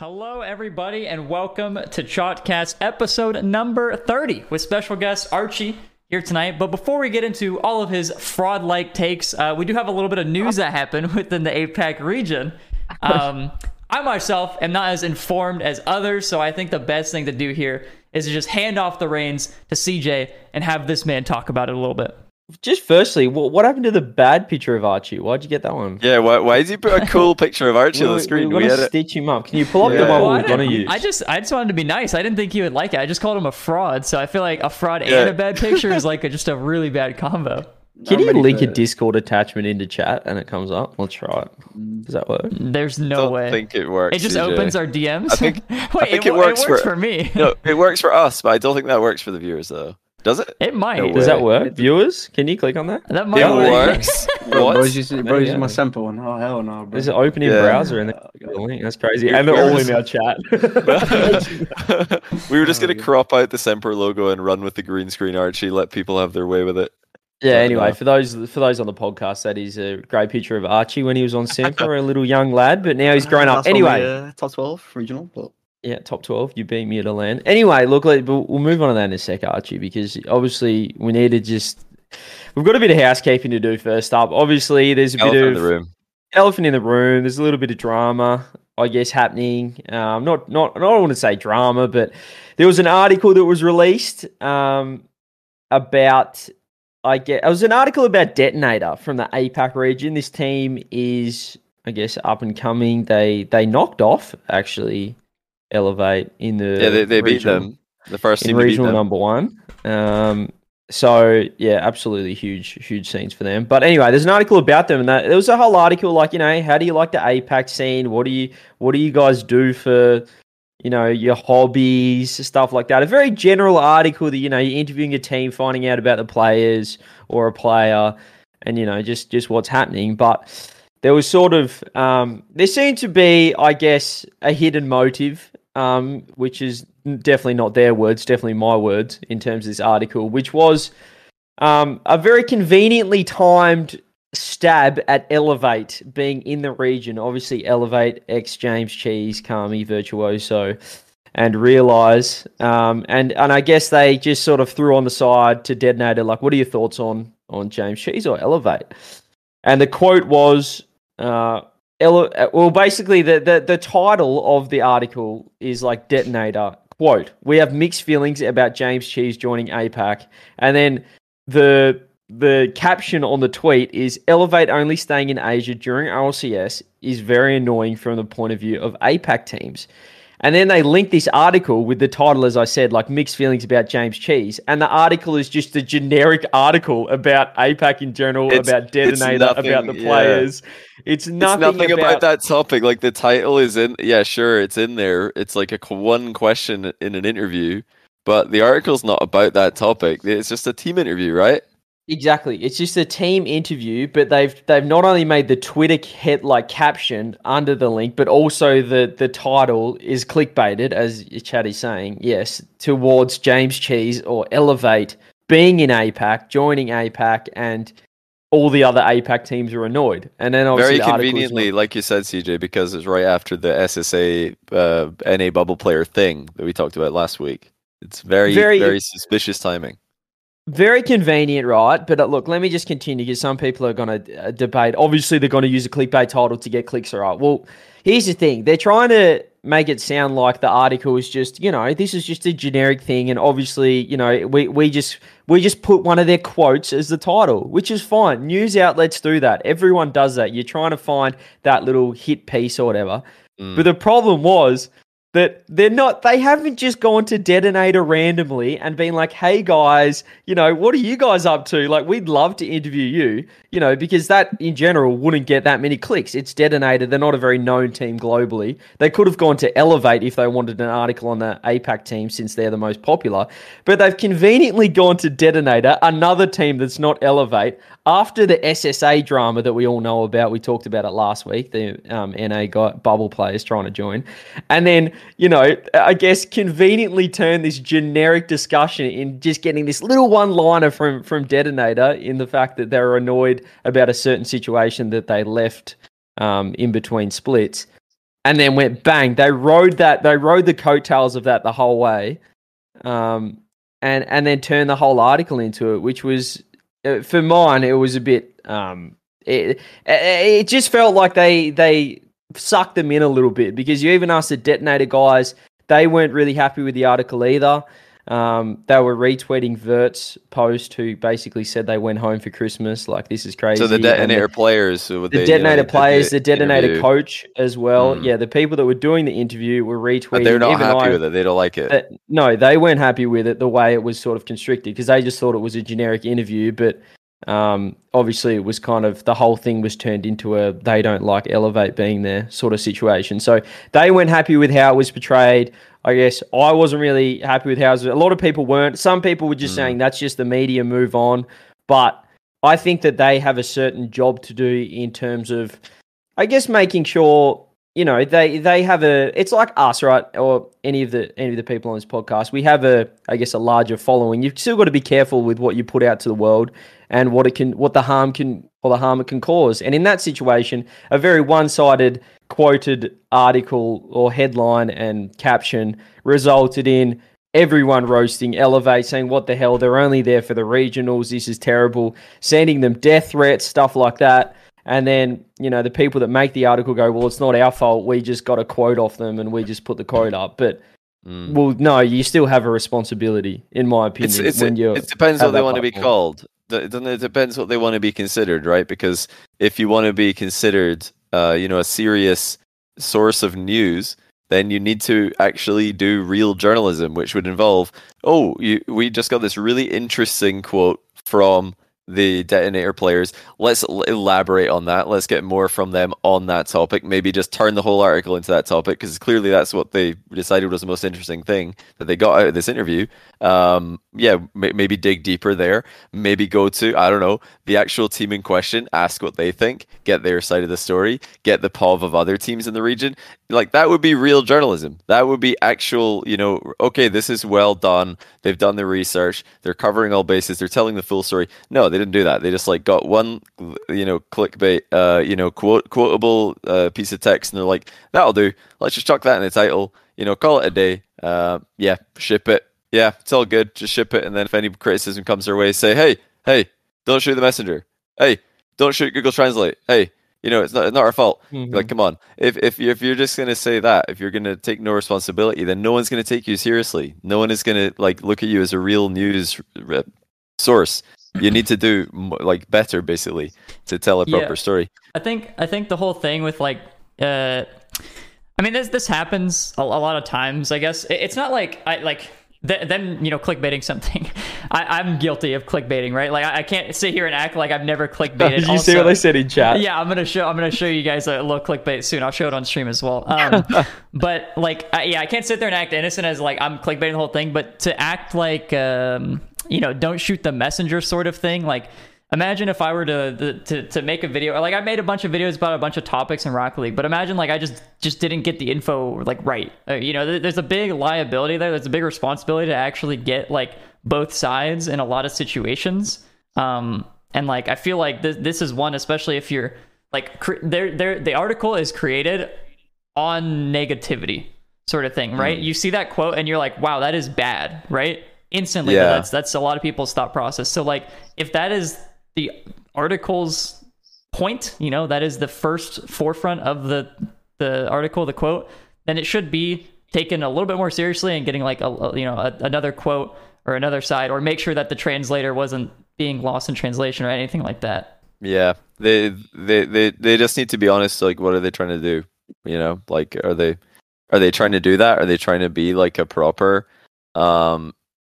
Hello, everybody, and welcome to Chalked Cast episode number 30 with special guest Archie here tonight. But before we get into all of his fraud like takes, uh, we do have a little bit of news that happened within the APAC region. Um, I myself am not as informed as others, so I think the best thing to do here is to just hand off the reins to CJ and have this man talk about it a little bit. Just firstly, what, what happened to the bad picture of Archie? Why'd you get that one? Yeah, why, why did you put a cool picture of Archie on the screen? We, We want had to it. stitch him up. Can you pull up Yeah. the one Well, I, we we're gonna didn't- use? I just I just wanted to be nice. I didn't think he would like it. I just called him a fraud. So I feel like a fraud Yeah. and a bad picture is like a, just a really bad combo. Can I'm you link a Discord attachment into chat and it comes up? Let's try it. Does that work? There's no don't way. think it works. it just CJ. opens our DMs. I think- Wait, I think it, it works it works for- for, me. No, it works for us, but I don't think that works for the viewers, though. Does it? It might. No Does way. that work? Viewers, can you click on that? That might It work. works. Bro, what? bro's using, bro's you using my go. sample one. Oh, hell no, bro. There's an open in Yeah. browser and then the link. That's crazy. Here- And they're all here's- in our chat. we were just Oh, gonna crop out the Semper logo and run with the green screen Archie, let people have their way with it. yeah. Anyway, about for those for those on the podcast, that is a great picture of Archie when he was on Semper, a little young lad, but now he's grown up. Anyway, we, uh, top 12 regional. But Yeah, top 12. You beat me at a land. Anyway, look, let- we'll move on to that in a sec, Archie, because obviously we need to just. We've got a bit of housekeeping to do first up. Obviously, there's a Elephant bit in of the room. elephant in the room. There's a little bit of drama, I guess, happening. Um, not, not, I don't want to say drama, but there was an article that was released um, about. I get. It was an article about Detonator from the APAC region. This team is, I guess, up and coming. They they knocked off actually, Elevate in the Yeah, they, they beat them. The first in regional number one. Um, so yeah, absolutely huge, huge scenes for them. But anyway, there's an article about them, and that there was a whole article like you know, how do you like the APAC scene? What do you, what do you guys do for, you know, your hobbies, stuff like that. A very general article that you know, you're interviewing a team, finding out about the players or a player, and you know, just just what's happening. But there was sort of um, there seemed to be, I guess, a hidden motive, um, which is definitely not their words, definitely my words in terms of this article, which was um, a very conveniently timed stab at Elevate being in the region. Obviously, Elevate ex James Cheese, Kami, Virtuoso, and Realize. Um, and and I guess they just sort of threw on the side to Detonator, like, what are your thoughts on on James Cheese or Elevate? And the quote was. Uh, Uh, well, basically, the, the, the title of the article is like detonator. Quote: We have mixed feelings about James Cheese joining APAC, and then the the caption on the tweet is Elevate only staying in Asia during RLCS is very annoying from the point of view of APAC teams. And then they link this article with the title, as I said, like mixed feelings about James Cheese. And the article is just a generic article about APAC in general, It's- about Detonator, about the nothing- yeah. players. It's nothing, it's nothing about, that topic. Like the title is in. Yeah, sure, it's in there. It's like a one question in an interview, but the article's not about that topic. It's just a team interview, right? Exactly. It's just a team interview, but they've they've not only made the Twitter hit like caption under the link, but also the the title is clickbaited, as Chad is saying. Yes, towards James Cheese or Elevate being in APAC, joining APAC, and all the other APAC teams are annoyed. And then obviously Very the conveniently, like you said, CJ, because it's right after the SSA uh, NA bubble player thing that we talked about last week. It's very, Very- very, suspicious timing. Very convenient, right? But uh, look, let me just continue because some people are going to uh, debate. Obviously, they're going to use a clickbait title to get clicks, all right? Well, here's the thing they're trying to make it sound like the article is just, you know, this is just a generic thing. And obviously, you know, we, we just. We just put one of their quotes as the title, which is fine. News outlets do that. Everyone does that. You're trying to find that little hit piece or whatever. Mm. But the problem was that they're not they haven't just gone to detonator randomly and been like hey guys you know what are you guys up to? Like we'd love to interview you you know because that in general wouldn't get that many clicks. It's detonator. They're not a very known team globally. They could have gone to elevate if they wanted an article on the apac team since they're the most popular. But they've conveniently gone to detonator another team that's not elevate after the ssa drama that we all know about. We talked about it last week. The um, na got bubble players trying to join. And then you know, I guess conveniently turn this generic discussion in just getting this little one liner from from Detonator in the fact that they're annoyed about a certain situation that they left um, in between splits. and then went bang. They rode that. They rode the coattails of that the whole way, um, and and then turned the whole article into it, which was uh, for mine. It was a bit. Um, it, it it just felt like they they sucked them in a little bit because you even asked the detonator guys. They weren't really happy with the article either. Um, they were retweeting Vert's post, who basically said they went home for Christmas. Like this is crazy. So the detonator players, so the they, you know, detonator players, the detonator interview, coach as well. Mm. Yeah, the people that were doing the interview were retweeting. but they're not happy I- with it. They don't like it. uh, no, they weren't happy with it the way it was sort of constricted because they just thought it was a generic interview. But um, obviously, it was kind of the whole thing was turned into a they don't like Elevate being there sort of situation. So they weren't happy with how it was portrayed. I guess I wasn't really happy with how it was. A lot of people weren't. Some people were just Mm. saying that's just the media move on. But I think that they have a certain job to do in terms of, I guess, making sure you know they they have a. It's like us, right, or any of the any of the people on this podcast. We have a, I guess, a larger following. You've still got to be careful with what you put out to the world and what it can, what the harm can, or the harm it can cause. And in that situation, a very one-sided quoted article or headline and caption resulted in everyone roasting Elevate, saying, What the hell? They're only there for the regionals. This is terrible. Sending them death threats, stuff like that. And then, you know, the people that make the article go, Well, it's not our fault. We just got a quote off them and we just put the quote up. But, Mm. well, no, you still have a responsibility, in my opinion, It's, it's, when you're. it depends what they want to be called. The- Doesn't it depends what they want to be considered, right? Because if you want to be considered, uh, you know, a serious source of news, then you need to actually do real journalism, which would involve, oh, you, we just got this really interesting quote from the detonator players. Let's elaborate on that. Let's get more from them on that topic. Maybe just turn the whole article into that topic because clearly that's what they decided was the most interesting thing that they got out of this interview. Um, yeah, may- maybe dig deeper there. Maybe go to I don't know the actual team in question, ask what they think, get their side of the story, get the POV of other teams in the region. Like that would be real journalism. That would be actual. You know, okay, this is well done. They've done the research. They're covering all bases. They're telling the full story. No, they didn't do that. They just like got one, you know, clickbait, uh, you know, quote quotable uh, piece of text, and they're like, that'll do. Let's just chuck that in the title. You know, call it a day. Uh, yeah, ship it. Yeah, it's all good. Just ship it, and then if any criticism comes their way, say, hey, hey, don't shoot the messenger. Hey, don't shoot Google Translate. Hey, you know, it's not, it's not our fault. Mhm. Like, come on. If if you if you're just gonna say that, if you're gonna take no responsibility, then no one's gonna take you seriously. No one is gonna like look at you as a real news source. You need to do like better, basically, to tell a Yeah. proper story. I think I think the whole thing with like uh I mean this this happens a, a lot of times I guess It- it's not like I like th- them you know clickbaiting something I, I'm guilty of clickbaiting right like I, I can't sit here and act like I've never clickbaited Did you see what they said in chat? yeah, I'm gonna show. I'm gonna show you guys a little clickbait soon. I'll show it on stream as well. Um, but like, I, yeah, I can't sit there and act innocent as like I'm clickbaiting the whole thing. But to act like, um, you know, don't shoot the messenger sort of thing. Like, imagine if I were to, to to make a video. Like, I made a bunch of videos about a bunch of topics in Rocket League. But imagine like I just just didn't get the info like right. Uh, you know, there's a big liability there. There's a big responsibility to actually get like both sides in a lot of situations. Um, and like I feel like this this is one, especially if you're like cre- there there the article is created on negativity sort of thing, right? You see that quote and you're like, wow, that is bad, right? Instantly, Yeah. that's that's a lot of people's thought process. So like, if that is the article's point, you know, that is the first forefront of the the article, the quote, then it should be taken a little bit more seriously and getting like a, you know a, another quote or another side, or make sure that the translator wasn't being lost in translation or anything like that. Yeah, they they they they just need to be honest. Like, what are they trying to do? You know, like, are they are they trying to do that? Are they trying to be like a proper, um,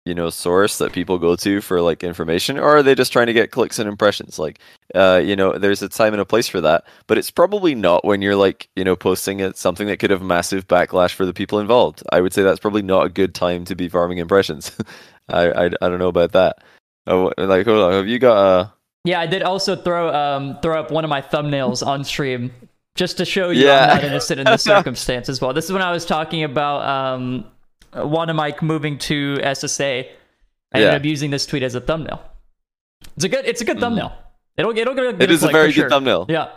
you know, source that people go to for like information, or are they just trying to get clicks and impressions? Like, uh, you know, there's a time and a place for that, but it's probably not when you're like, you know, posting it something that could have massive backlash for the people involved. I would say that's probably not a good time to be farming impressions. I, I I don't know about that. Oh, like, hold on, have you got a? Yeah, I did also throw um throw up one of my thumbnails on stream just to show you Yeah. I'm not innocent in the circumstance as well. This is when I was talking about um one of Mike moving to SSA. I ended up using this tweet as a thumbnail. It's a good it's a good Mhm. thumbnail. It'll it'll get a good It is a very good sure. thumbnail. Yeah.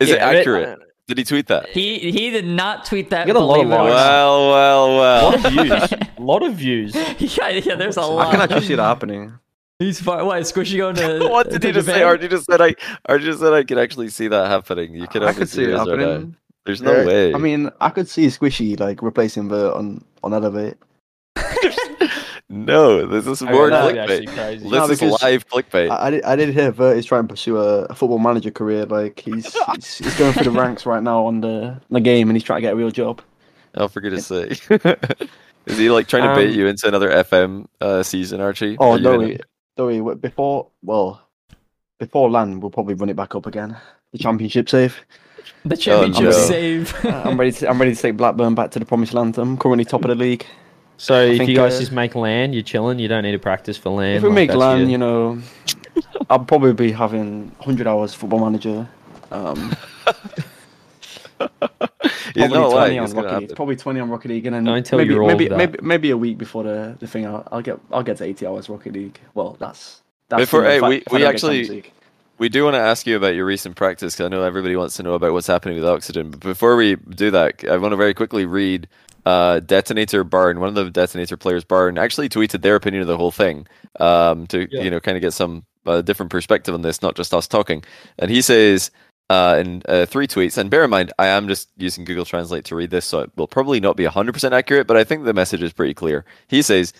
Is it Yeah, but- accurate? Did he tweet that? He he did not tweet that. You got a lot of believe it likes. not. Well, well, A lot of views. A lot of views. yeah, yeah, there's a I lot. can actually see that happening. He's far. What? Squishy going to? what did to you just say? Japan? Just said I. Archie just said I could actually see that happening. You could. I could see it obviously realize happening. There's no Yeah, way. I mean, I could see Squishy like replacing Vert on on Elevate. no. This is Okay, more that'd be actually clickbait. crazy. This No, is live clickbait. I, I did I did hear Vert is trying to pursue a, a football manager career. Like he's, he's he's going through the ranks right now on the the game, and he's trying to get a real job. oh, for goodness sake. is he like trying to bait Um, you into another FM uh, season, Archie? Oh Are no, in we, no, we, before well, before land, we'll probably run it back up again. The championship save. The championship no. save. I'm ready. To, I'm ready to take Blackburn back to the promised land. I'm currently top of the league. So if think, you guys uh, just make land, you're chilling. You don't need to practice for land. If we like, make land, your- you know, I'll probably be having 100 hours football manager. Um, probably not 20 lying. on It's Rocket League. Probably 20 on Rocket League, and then Don't tell maybe you're all maybe, maybe maybe a week before the, the thing. I'll, I'll get I'll get to 80 hours Rocket League. Well, that's that's Before- hey, if we- we actually- Champions League. We do want to ask you about your recent practice because I know everybody wants to know about what's happening with Oxygen. But before we do that, I want to very quickly read uh, Detonator Barn. One of the Detonator players, Barn, actually tweeted their opinion of the whole thing um, to Yeah. you know kind of get some uh, different perspective on this, not just us talking. And he says uh, in uh, three tweets, and bear in mind, I am just using Google Translate to read this, so it will probably not be 100% accurate, but I think the message is pretty clear. He says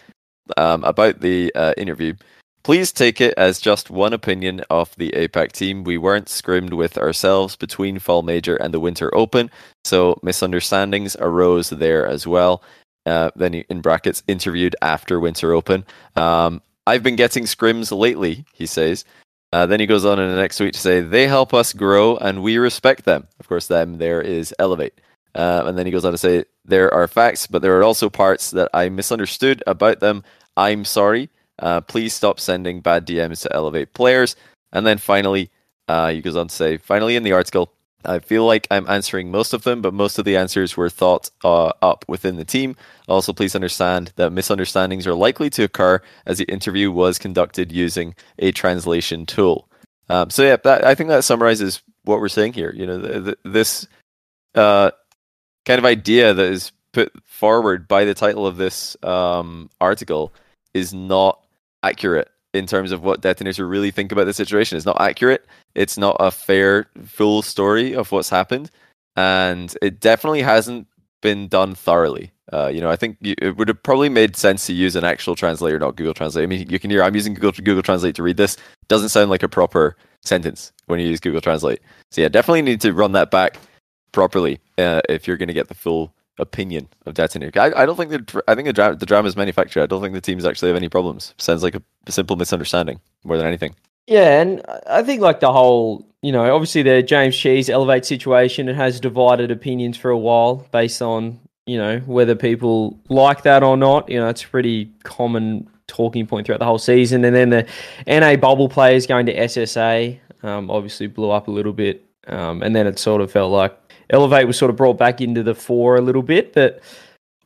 um, about the uh, interview. Please take it as just one opinion of the APAC team. We weren't scrimmed with ourselves between Fall Major and the Winter Open, so misunderstandings arose there as well. Uh, then in brackets, interviewed after Winter Open. Um, I've been getting scrims lately, he says. Uh, then he goes on in the next tweet to say, they help us grow and we respect them. Of course, them there is Elevate. Uh, and then he goes on to say, there are facts, but there are also parts that I misunderstood about them. I'm sorry. Uh, please stop sending bad DMs to elevate players. And then finally, uh, he goes on to say, finally in the article, I feel like I'm answering most of them, but most of the answers were thought uh, up within the team. Also, please understand that misunderstandings are likely to occur as the interview was conducted using a translation tool. Um, so yeah, that, I think that summarizes what we're saying here. You know, the, the, this uh, kind of idea that is put forward by the title of this um, article is not accurate in terms of what detonator really think about the situation. It's not accurate. It's not a fair, full story of what's happened, and it definitely hasn't been done thoroughly. Uh, you know, I think you, it would have probably made sense to use an actual translator, not Google Translate. I mean, you can hear I'm using Google Google Translate to read this. Doesn't sound like a proper sentence when you use Google Translate. So yeah, definitely need to run that back properly uh, if you're going to get the full opinion of Detonator. I, I don't think the I think the, dra- the drama is manufactured. I don't think the teams actually have any problems. Sounds like a, a simple misunderstanding more than anything. Yeah, and I think like the whole, you know, obviously the James Cheese elevate situation, it has divided opinions for a while based on, you know, whether people like that or not. You know, it's a pretty common talking point throughout the whole season. And then the NA bubble players going to SSA um, obviously blew up a little bit. Um, and then it sort of felt like Elevate was sort of brought back into the fore a little bit. But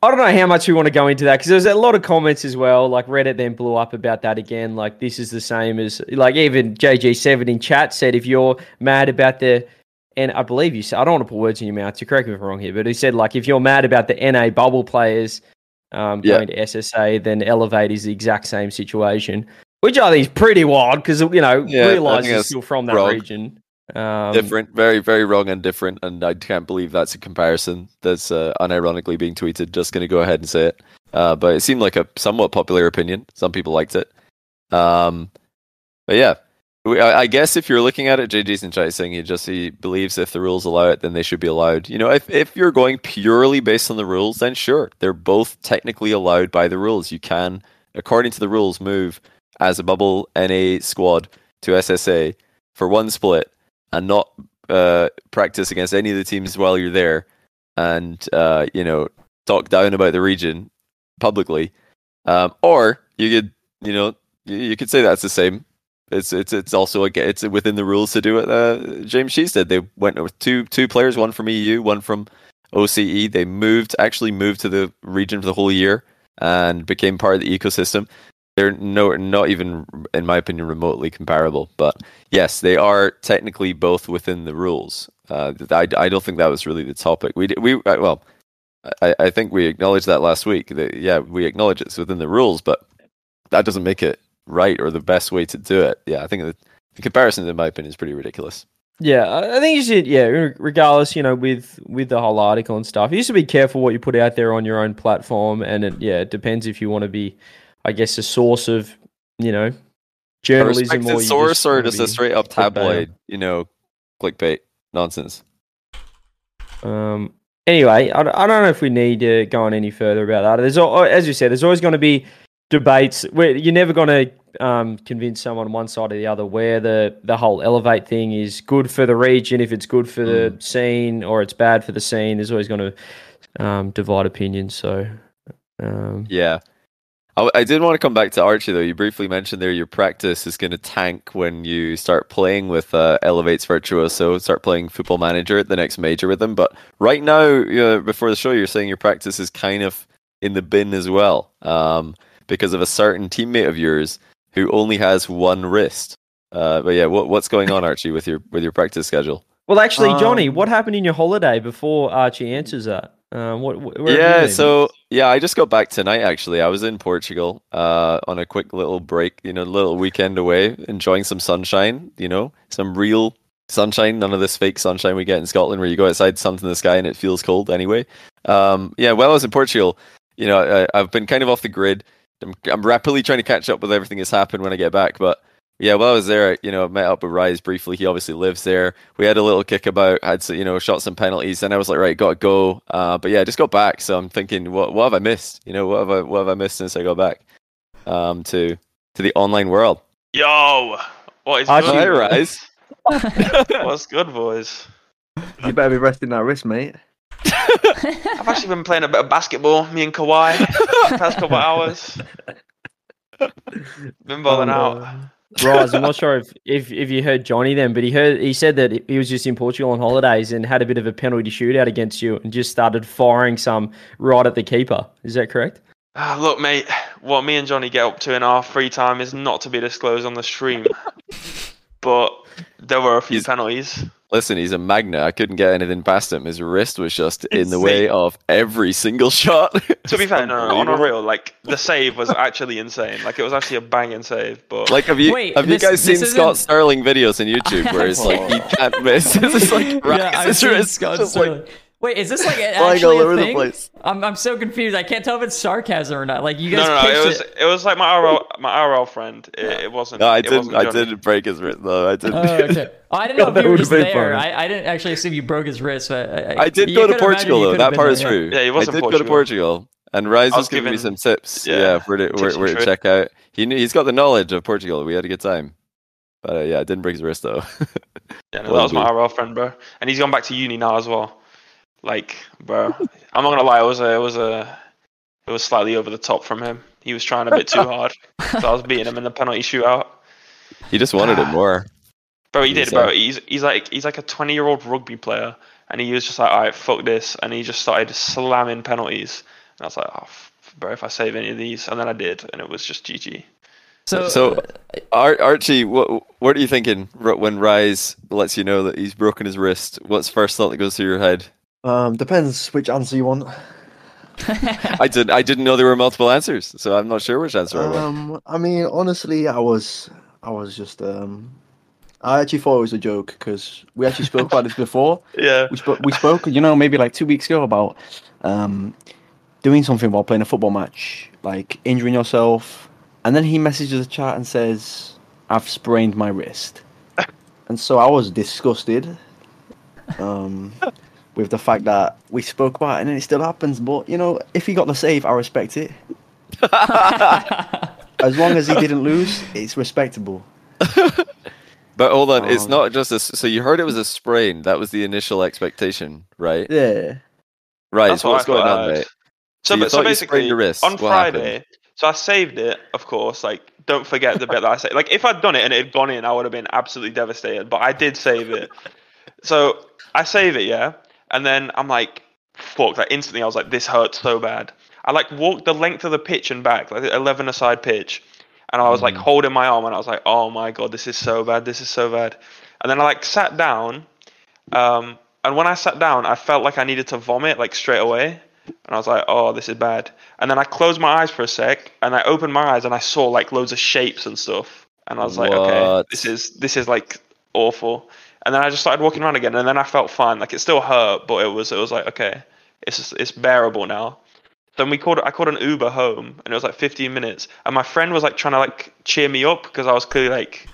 I don't know how much we want to go into that because there's a lot of comments as well. Like Reddit then blew up about that again. Like this is the same as like even JG7 in chat said if you're mad about the and I believe you said I don't want to put words in your mouth. So correct me if I'm wrong here, but he said like if you're mad about the NA bubble players um, Yeah. going to SSA, then Elevate is the exact same situation, which I think is pretty wild because you know Yeah, realize that's still from that wrong. region. Um, different, very, very wrong and different. And I can't believe that's a comparison that's uh, unironically being tweeted. Just going to go ahead and say it. Uh, but it seemed like a somewhat popular opinion. Some people liked it. Um, but yeah, we, I, guess if you're looking at it, JJ's in chat saying he just he believes if the rules allow it, then they should be allowed. You know, if if you're going purely based on the rules, then sure, they're both technically allowed by the rules. You can, according to the rules, move as a bubble NA squad to SSA for one split and not uh, practice against any of the teams while you're there, and uh, you know talk down about the region publicly, um, or you could you know you, could say that's the same. It's it's it's also a, it's within the rules to do it. Uh, James Cheese did. They went with two two players, one from EU, one from OCE. They moved actually moved to the region for the whole year and became part of the ecosystem. They're no not even in my opinion remotely comparable, but yes, they are technically both within the rules. Uh, I, I don't think that was really the topic. We we uh, well, I, I think we acknowledged that last week. That, yeah, we acknowledge it's within the rules, but that doesn't make it right or the best way to do it. Yeah, I think the, the comparison, in my opinion, is pretty ridiculous. Yeah, I think you should. Yeah, regardless, you know, with with the whole article and stuff, you should be careful what you put out there on your own platform, and it, yeah, it depends if you want to be, I guess, a source of, you know, journalism or source or just a straight up tabloid, you know, clickbait nonsense. Um. Anyway, I, don't- I don't know if we need to go on any further about that. There's, as you said, there's always going to be debates. Where you're never going to um, convince someone one side or the other where the the whole elevate thing is good for the region, if it's good for the scene, or it's bad for the scene. There's always going to um, divide opinions. So, um, Yeah. I, I did want to come back to Archie though. You briefly mentioned there your practice is going to tank when you start playing with uh, Elevates Virtuoso, start playing Football Manager at the next major with them. But right now, uh, before the show, you're saying your practice is kind of in the bin as well um, because of a certain teammate of yours who only has one wrist. Uh, but yeah, what, what's going on, Archie, with your with your practice schedule? well, actually, Johnny, Um, what happened in your holiday before Archie answers that? Um, what? wh- where have you yeah, so yeah, I just got back tonight. Actually, I was in Portugal uh, on a quick little break, you know, little weekend away, enjoying some sunshine. You know, some real sunshine, none of this fake sunshine we get in Scotland, where you go outside, sun's in the sky, and it feels cold anyway. Um, yeah, while I was in Portugal, you know, I, I've been kind of off the grid. I'm, I'm rapidly trying to catch up with everything that's happened when I get back, but. Yeah, while I was there, you know, I met up with Rise briefly. He obviously lives there. We had a little kickabout, had some, you know, shot some penalties. Then I was like, right, gotta go. Uh, but yeah, I just got back, so I'm thinking, what what have I missed? You know, what have I what have I missed since I got back um, to to the online world? Yo, what is Archie- good? Hi, Rise. What's good, boys? You better be resting that wrist, mate. I've actually been playing a bit of basketball. Me and Kawhi, the past couple hours. Been balling Oh, out. Rise, I'm not sure if, if if you heard Johnny then, but he heard he said that he was just in Portugal on holidays and had a bit of a penalty shootout against you and just started firing some right at the keeper. Is that correct? Ah, look, mate, what me and Johnny get up to in our free time is not to be disclosed on the stream. but there were a few He's- penalties. Listen, he's a magnet. I couldn't get anything past him. His wrist was just in the way of every single shot. To be fair, no, no, on a real, like the save was actually insane. Like it was actually a banging save. But Like, have you Wait, have you guys seen Scott isn't- Sterling videos on YouTube where it's like he can't miss? It's just like yeah, I've his seen wrist Scott just like Sterling. Wait, is this like a- flying actually all a over the thing? place. I'm, I'm so confused. I can't tell if it's sarcasm or not. Like you guys no, no, pitched it was it. it was like my RL, my RL friend. It, it wasn't. No, I didn't. I didn't break his wrist though. I didn't. Oh, okay. Oh, I didn't know if you were just there. I, I didn't actually assume you broke his wrist. But I, I did you go to Portugal though. That part been is yeah. true. Yeah, he was I in did go to Portugal. Portugal, and Rise was was giving me some tips. yeah, Yeah, where to tips where, and where to tricks. check out. He knew he's got the knowledge of Portugal. We had a good time, but uh, yeah, I didn't break his wrist though. Yeah, no, Well, that was my. RL friend, bro. And he's gone back to uni now as well. Like, bro, I'm not gonna lie, it was a, it was a, it was slightly over the top from him. He was trying a bit too hard, so I was beating him in the penalty shootout. he just wanted it ah. more. Bro, he He did, said- bro. He's he's like he's like a 20 year old rugby player, and he was just like, all right, fuck this, and he just started slamming penalties. And I was like, oh, f- bro, if I save any of these, and then I did, and it was just GG. So, So, Ar- Archie, what what are you thinking when Rise lets you know that he's broken his wrist? What's first thought that goes through your head? Um, depends which answer you want. I did. I didn't know there were multiple answers, so I'm not sure which answer I want. Um, I mean, honestly, I was, I was just, um, I actually thought it was a joke because we actually spoke about this before. Yeah. We spoke, we spoke, you know, maybe like two weeks ago about, um, doing something while playing a football match, like injuring yourself, and then he messages the chat and says, "I've sprained my wrist," and so I was disgusted. Um. With the fact that we spoke about it and it still happens, but you know, if he got the save, I respect it. As long as he didn't lose, it's respectable. But hold on, it's Um, not just a. So you heard it was a sprain. That was the initial expectation, right? Yeah. Right. That's so what what's going on, mate? So So, but, so thought you sprained basically, your wrist. on What happened? Friday, so I saved it, of course. Like, don't forget the bit that I said. Like, if I'd done it and it had gone in, I would have been absolutely devastated. But I did save it. so I save it, yeah, and then I'm like, fuck. Like instantly, I was like, this hurts so bad. I like walked the length of the pitch and back, like the 11 aside pitch, and I was like Mm. holding my arm, and I was like, oh my god, this is so bad. This is so bad. And then I like sat down, Um, and when I sat down, I felt like I needed to vomit like straight away. And I was like, oh, this is bad. And then I closed my eyes for a sec, and I opened my eyes, and I saw like loads of shapes and stuff. And I was like, okay, this is this is like awful. And then I just started walking around again, and then I felt fine. Like it still hurt, but it was it was like okay, it's just, it's bearable now. Then we called I called an Uber home, and it was like 15 minutes. And my friend was like trying to like cheer me up because I was clearly like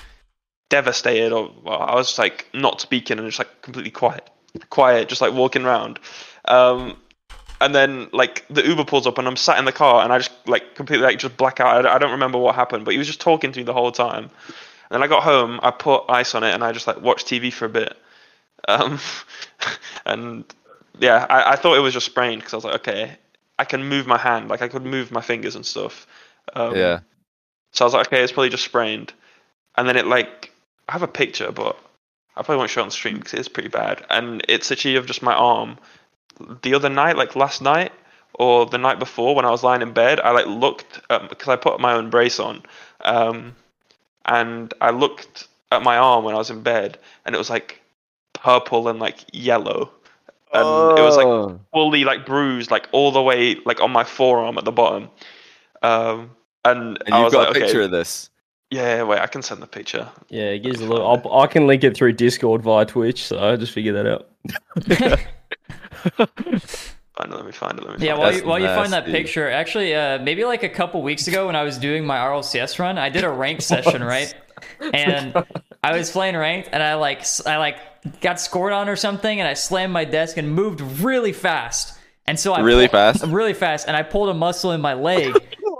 devastated, or well, I was just like not speaking and just like completely quiet, quiet, just like walking around. Um, and then like the Uber pulls up, and I'm sat in the car, and I just like completely like just black out. I, I don't remember what happened, but he was just talking to me the whole time. And then I got home, I put ice on it, and I just like watched TV for a bit. Um, and yeah, I, I thought it was just sprained because I was like, okay, I can move my hand, like I could move my fingers and stuff. Um, Yeah. So I was like, okay, it's probably just sprained. And then it like, I have a picture, but I probably won't show it on stream because it's pretty bad. And it's actually of just my arm. The other night, like last night or the night before, when I was lying in bed, I like looked because I put my own brace on, um, and I looked at my arm when I was in bed, and it was like purple and like yellow, and it was like Oh. fully like bruised, like all the way like on my forearm at the bottom. Um, and, And you've was got like, a picture okay, of this. yeah, wait, I can send the picture. Yeah, it gives a look. I'll, I can link it through Discord via Twitch, so I just figure that out. Find it, let me find it. Let me Yeah, find while you, That's while you find that picture, actually, uh, maybe like a couple weeks ago when I was doing my RLCS run, I did a ranked session, right? And I was playing ranked, and I like I like got scored on or something, and I slammed my desk and moved really fast. And so I Really pull- fast? really fast, and I pulled a muscle in my leg.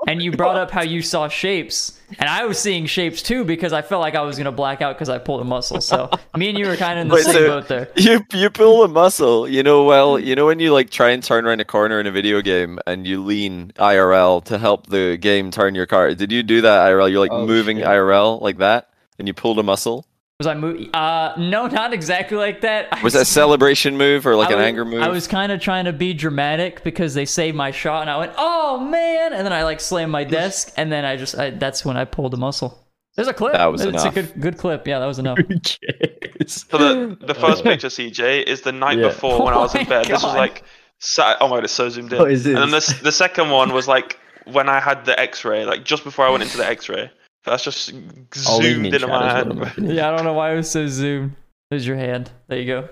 And you brought up how you saw shapes, and I was seeing shapes too because I felt like I was gonna black out because I pulled a muscle. So me and you were kind of in the Wait, same so boat there. You you pull a muscle, you know. Well, you know when you like try and turn around a corner in a video game and you lean IRL to help the game turn your car. Did you do that IRL? You're like Oh, moving shit. IRL like that, and you pulled a muscle. Was I moving? Uh, no, not exactly like that. I Was that a celebration move or like I an was- anger move? I was kind of trying to be dramatic because they saved my shot, and I went, "Oh man!" And then I like slammed my desk, and then I just I, that's when I pulled a muscle. There's a clip. That was it's enough. a good good clip. Yeah, that was enough. Who? So the the first picture, CJ, is the night Yeah. before when I was Oh in my bed. This was like, sa- oh my god, it's so zoomed in. What is And then the the second one was like when I had the X-ray, like just before I went into the X-ray. That's just zoomed in into chat my hand. yeah, I don't know why it was so zoomed. There's your hand. There you go.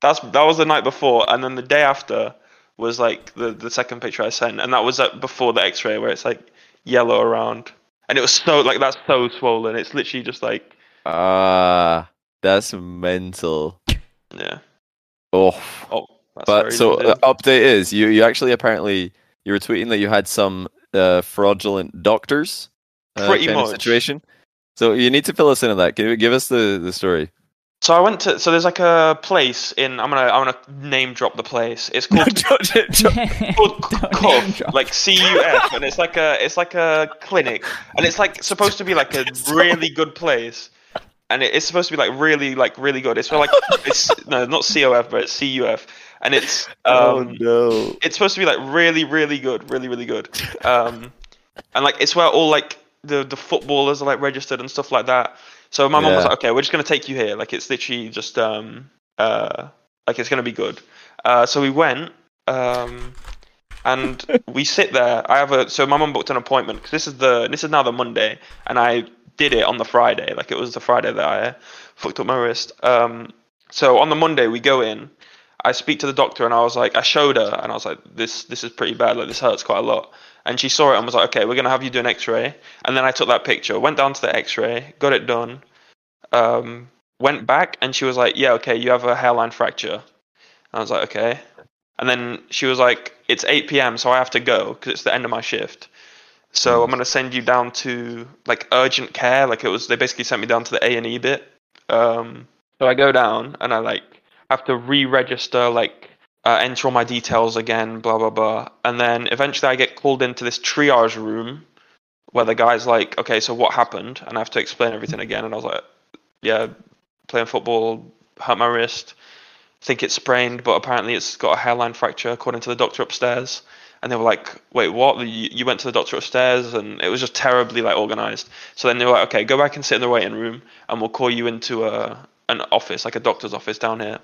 That's that was the night before, and then the day after was like the the second picture I sent, and that was at, before the X-ray where it's like yellow around, and it was so like that's so swollen. It's literally just like Ah, that's mental. yeah. Oh, Oh, that's but so zoomed uh, update is you you actually apparently you were tweeting that you had some uh, fraudulent doctors uh, Pretty kind of much. situation. So you need to fill us in on that. Give, give us the, the story. So I went to so there's like a place in I'm gonna I'm gonna name drop the place. It's called called Don't CUF, name drop. like C U F, and it's like a it's like a clinic, and it's like supposed to be like a really good place, and it, it's supposed to be like really like really good. It's for like it's no not C O F but it's C U F, and it's um no! it's supposed to be like really really good, really really good, um, and like it's where all like the the footballers are like registered and stuff like that. So my mom was like, okay, we're just gonna take you here. Like it's literally just um uh like it's gonna be good. Uh, so we went um and we sit there. I have a so my mum booked an appointment because this is the this is now the Monday, and I did it on the Friday. Like it was the Friday that I fucked up my wrist. Um, so on the Monday we go in. I speak to the doctor and I was like, I showed her and I was like, this this is pretty bad. Like this hurts quite a lot. And she saw it and was like, okay, we're gonna have you do an X-ray. And then I took that picture, went down to the X-ray, got it done. Um, went back and she was like, yeah, okay, you have a hairline fracture. I was like, okay. And then she was like, it's 8 p.m., so I have to go because it's the end of my shift. So I'm gonna send you down to like urgent care. Like it was, they basically sent me down to the A and E bit. Um, so I go down and I like have to re-register, like uh, enter all my details again, blah blah blah. And then eventually I get called into this triage room where the guy's like, okay, so what happened? And I have to explain everything again. And I was like, yeah, playing football hurt my wrist. Think it's sprained, but apparently it's got a hairline fracture, according to the doctor upstairs. And they were like, "Wait, what? You, went to the doctor upstairs?" And it was just terribly like organized. So then they were like, "Okay, go back and sit in the waiting room, and we'll call you into a an office, like a doctor's office down here.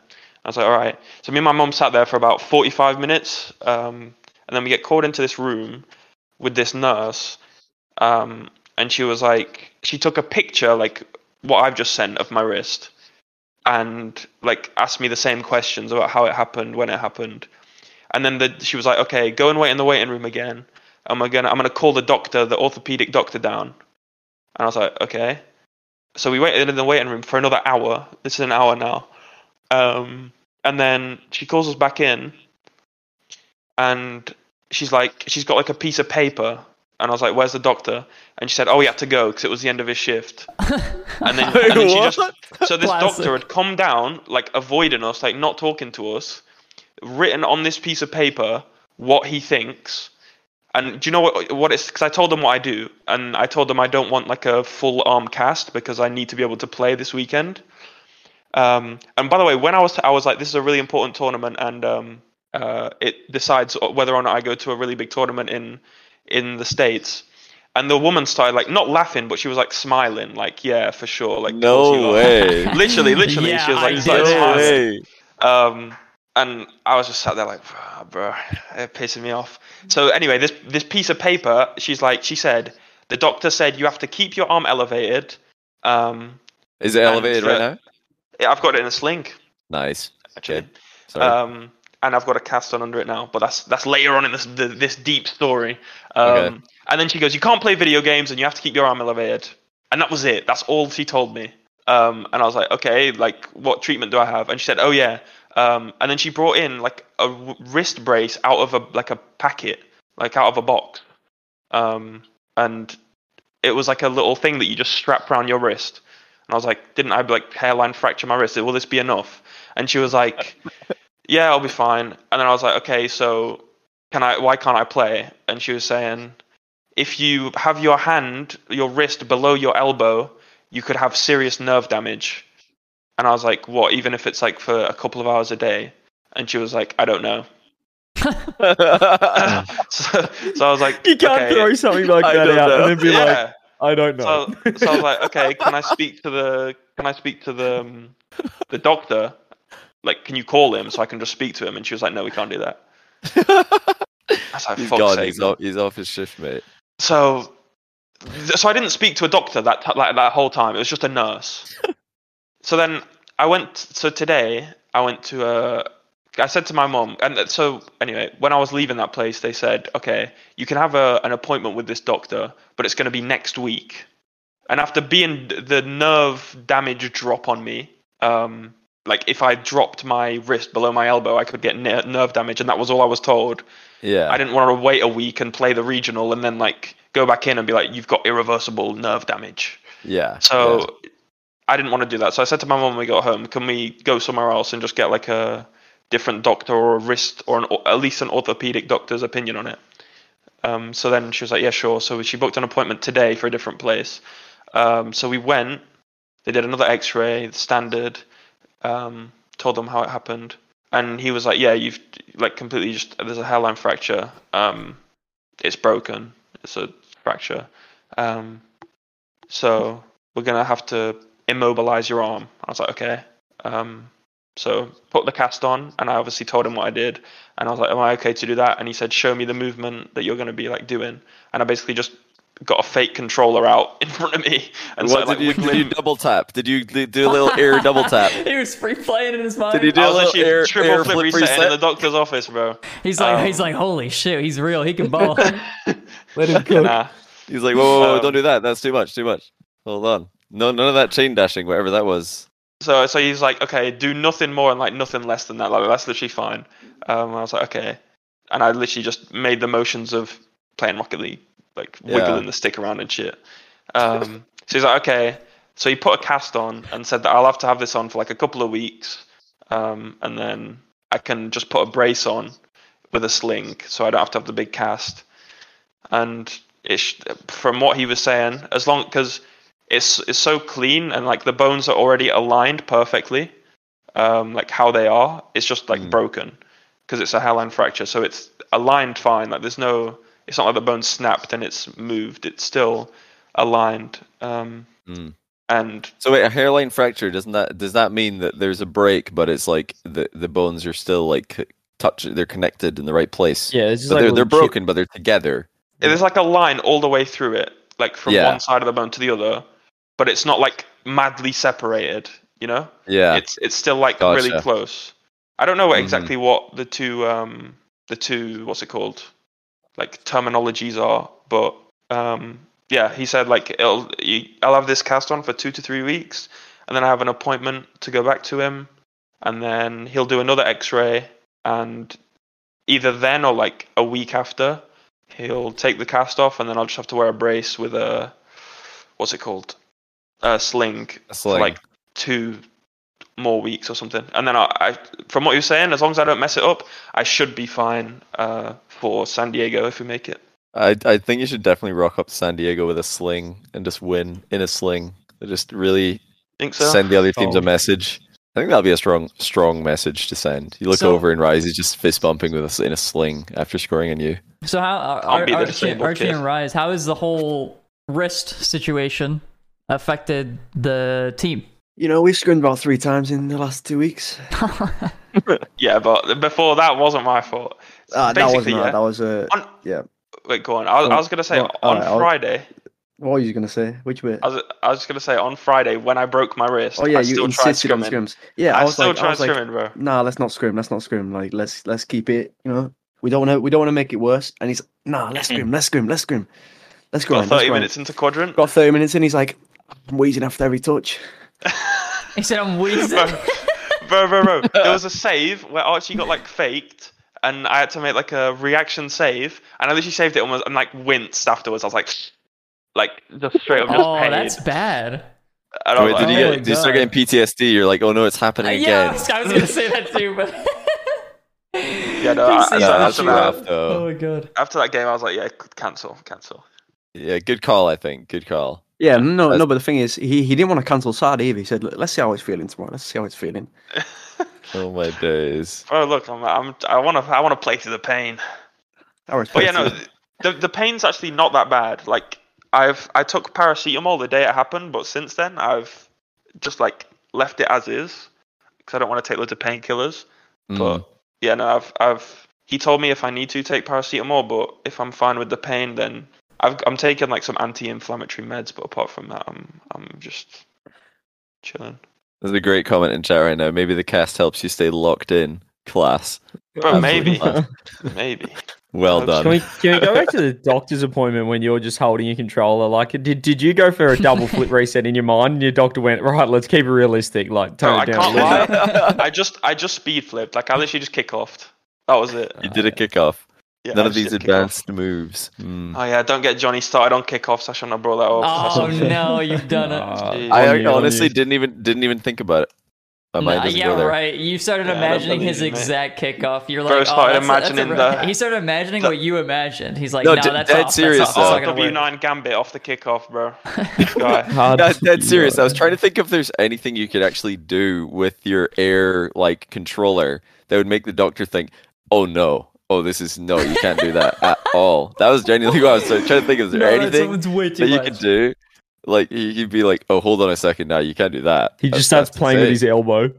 I was like, all right. So me and my mom sat there for about 45 minutes, um, and then we get called into this room with this nurse, um, and she was like, she took a picture, like what I've just sent of my wrist, and like asked me the same questions about how it happened, when it happened, and then the, she was like, okay, go and wait in the waiting room again. We're gonna, I'm gonna call the doctor, the orthopedic doctor down. And I was like, okay. So we waited in the waiting room for another hour. This is an hour now. Um, and then she calls us back in, and she's like, she's got like a piece of paper, and I was like, "Where's the doctor?" And she said, "Oh, he had to go because it was the end of his shift." and then, and then she just, so this Classic. doctor had come down, like avoiding us, like not talking to us, written on this piece of paper what he thinks. And do you know what what it's? Because I told them what I do, and I told them I don't want like a full arm cast because I need to be able to play this weekend. Um, and by the way, when I was I was like, this is a really important tournament, and um, uh, it decides whether or not I go to a really big tournament in in the states. And the woman started like not laughing, but she was like smiling, like yeah, for sure, like of course you No way. literally, literally, Yeah, she was like started no smiling. way. Um, and I was just sat there like, "Ah, bro, it pissing me off. So anyway, this this piece of paper, she's like, she said, the doctor said you have to keep your arm elevated. Um, Is it elevated uh, right now? I've got it in a sling Nice. actually. Okay. Um, and I've got a cast on under it now, but that's that's later on in this the, this deep story. Um, Okay. And then she goes, "You can't play video games, and you have to keep your arm elevated." And that was it. That's all she told me. Um, and I was like, "Okay, like what treatment do I have?" And she said, "Oh yeah." Um, and then she brought in like a wrist brace out of a like a packet, like out of a box. Um, and it was like a little thing that you just strap around your wrist. And I was like, "Didn't I like hairline fracture my wrist? Will this be enough?" And she was like, "Yeah, I'll be fine." And then I was like, "Okay, so can I? Why can't I play?" And she was saying, "If you have your hand, your wrist below your elbow, you could have serious nerve damage." And I was like, "What? Even if it's like for a couple of hours a day?" And she was like, "I don't know." so, so I was like, You can't okay. throw something like I that out know. and then be like, yeah. I don't know. So, so I was like, okay, can I speak to the can I speak to the um, the doctor? Like, can you call him so I can just speak to him? And she was like, no, we can't do that. I was like, he's fuck's gone. sake. He's off, he's off his shift, mate. So, so I didn't speak to a doctor that t- like that whole time. It was just a nurse. so then I went. So today I went to a. I said to my mom, and so anyway, when I was leaving that place, they said, "Okay, you can have a, an appointment with this doctor, but it's going to be next week." And after being the nerve damage drop on me, um, like if I dropped my wrist below my elbow, I could get ner- nerve damage, and that was all I was told. Yeah. I didn't want to wait a week and play the regional and then like go back in and be like, you've got irreversible nerve damage. yeah. So I didn't want to do that. So I said to my mom when we got home, can we go somewhere else and just get like a different doctor or a wrist or an, at least an orthopedic doctor's opinion on it? Um, so then she was like, yeah, sure. So she booked an appointment today for a different place. Um, so we went. They did another X-ray, the standard. Um, told them how it happened, and he was like, "Yeah, you've like completely just there's a hairline fracture. Um, it's broken. It's a fracture. Um, so we're gonna have to immobilize your arm." I was like, "Okay." Um, so put the cast on, and I obviously told him what I did, and I was like, "Am I okay to do that?" And he said, "Show me the movement that you're gonna be like doing," and I basically just got a fake controller out in front of me and what started like did, you, did you double tap? Did you do a little air double tap? he was free playing in his mind. Did he do I a little air, triple air flip flip resetting in the doctor's office, bro. He's like, Um, he's like, holy shit, he's real. He can ball. Let him cook. Nah. He's like, whoa, whoa, whoa, Um, don't do that. That's too much, too much. Hold on. No, none of that chain dashing, whatever that was. So so he's like, okay, do nothing more and like nothing less than that. Like that's literally fine. Um, I was like, okay, and I literally just made the motions of playing Rocket League, like Yeah. wiggling the stick around and shit. Um, so he's like, okay. So he put a cast on and said that I'll have to have this on for like a couple of weeks, um, and then I can just put a brace on with a sling, so I don't have to have the big cast. And it's from what he was saying, as long because it's it's so clean and like the bones are already aligned perfectly, um, like how they are. It's just like Mm. broken because it's a hairline fracture, so it's aligned fine. Like there's no, it's not like the bone snapped and it's moved. It's still aligned. Um, Mm. and So wait, a hairline fracture doesn't that does that mean that there's a break, but it's like the the bones are still like c- touch they're connected in the right place. Yeah, it's just like they're they're little chip. broken, but they're together. there's like a line all the way through it, like from Yeah. one side of the bone to the other, but it's not like madly separated. You know, Yeah, it's it's still like really close. I don't know what Mhm. exactly what the two um the two what's it called like terminologies are, but um yeah, he said like it'll you, I'll have this cast on for two to three weeks, and then I have an appointment to go back to him, and then he'll do another X-ray, and either then or like a week after, he'll take the cast off, and then I'll just have to wear a brace with a what's it called a sling It's for like, like two more weeks or something. And then I, I from what you're saying, as long as I don't mess it up, I should be fine uh, for San Diego if we make it. I I think you should definitely rock up to San Diego with a sling and just win in a sling. Just really Think so? send the other teams Oh. a message. I think that'll be a strong strong message to send. You look So- over and Rise is just fist bumping with us in a sling after scoring on you. So how Ar- I'll Archie, Archie and Rise? how is the whole wrist situation affected the team? You know, we scrimmed about three times in the last two weeks. Yeah, but before that wasn't my fault. Uh, that wasn't Basically, yeah. That was uh, On- yeah. Wait, go on. I was, I was gonna say Well, on alright, I'll- Friday. What were you gonna say? Which bit? I was, I was just gonna say on Friday when I broke my wrist. Oh yeah, I you still tried insisted on scrimming. scrims. Yeah, I, I, was still like, I tried was like, scrimming, bro. nah, let's not scrim. Let's not scrim. Like, let's let's keep it. You know, we don't want to. We don't want to make it worse. And he's, nah, let's scrim. Let's scrim. Let's scrim. Let's Got grind. let's 30 grind. minutes into quadrant. Got thirty minutes in. He's like, I'm wheezing after every touch. he said, "I'm wheezing." bro, bro, bro. There was a save where Archie got like faked, and I had to make like a reaction save, and I literally saved it almost and like winced afterwards. I was like, like just straight up, just oh, paid. that's bad. And I was Wait, did like, you oh get? Did you start getting PTSD? You're like, oh no, it's happening yeah, again. was, I was gonna say that too, but Yeah, no, I- He I- sees Yeah, that that's shit. rough Oh my god. after that game, I was like, yeah, cancel, cancel. Yeah, good call. I think good call. Yeah, no, That's- no. But the thing is, he, he didn't want to cancel Sad either. He said, "Look, let's see how he's feeling tomorrow. Let's see how he's feeling. Oh my days. Oh look, I'm, I'm, I want to, I want to play through the pain. I respect But yeah, no, the the pain's actually not that bad. Like I've I took paracetamol the day it happened, but since then I've just like left it as is because I don't want to take loads of painkillers. Mm. But yeah, no, I've I've he told me if I need to take paracetamol, but if I'm fine with the pain, then I've I'm taking like some anti-inflammatory meds. But apart from that, I'm I'm just chilling. There's a great comment in chat right now. Maybe the cast helps you stay locked in. Class. Bro, maybe Absolutely. maybe. Well um, done. Can we, can we go back to the doctor's appointment when you're just holding your controller? Like, did, did you go for a double flip reset in your mind and your doctor went, right, let's keep it realistic, like, Bro, tone I it down. can't a little bit." lie. I just I just speed flipped. Like I literally just kick offed. That was it. you did a kickoff. Yeah, None of these did kick off. advanced moves. Mm. Oh yeah, don't get Johnny started on kickoffs. I shouldn't brought that up. That's Oh no, you've done it. I you, honestly you. didn't even didn't even think about it. My mind Nah, doesn't yeah, go there. right. You started Yeah, imagining his you, mate. exact kickoff. You're Bro like, started oh, that's, imagining that's a, the- He started imagining what you imagined. He's like, No, no, d- that's dead off. serious, That's, off. though. That's Oh, not gonna work. W9 Gambit off the kickoff, bro. This That's dead serious. I was trying to think if there's anything you could actually do with your air like controller that would make the doctor think, "Oh no, oh this is no, you can't do that at all." That was genuinely what I was trying to think. Is there No, that's- anything it's way too that you much. could do? Like he- he'd be like, "Oh, hold on a second, now you can't do that." He That's- just starts playing with his elbow.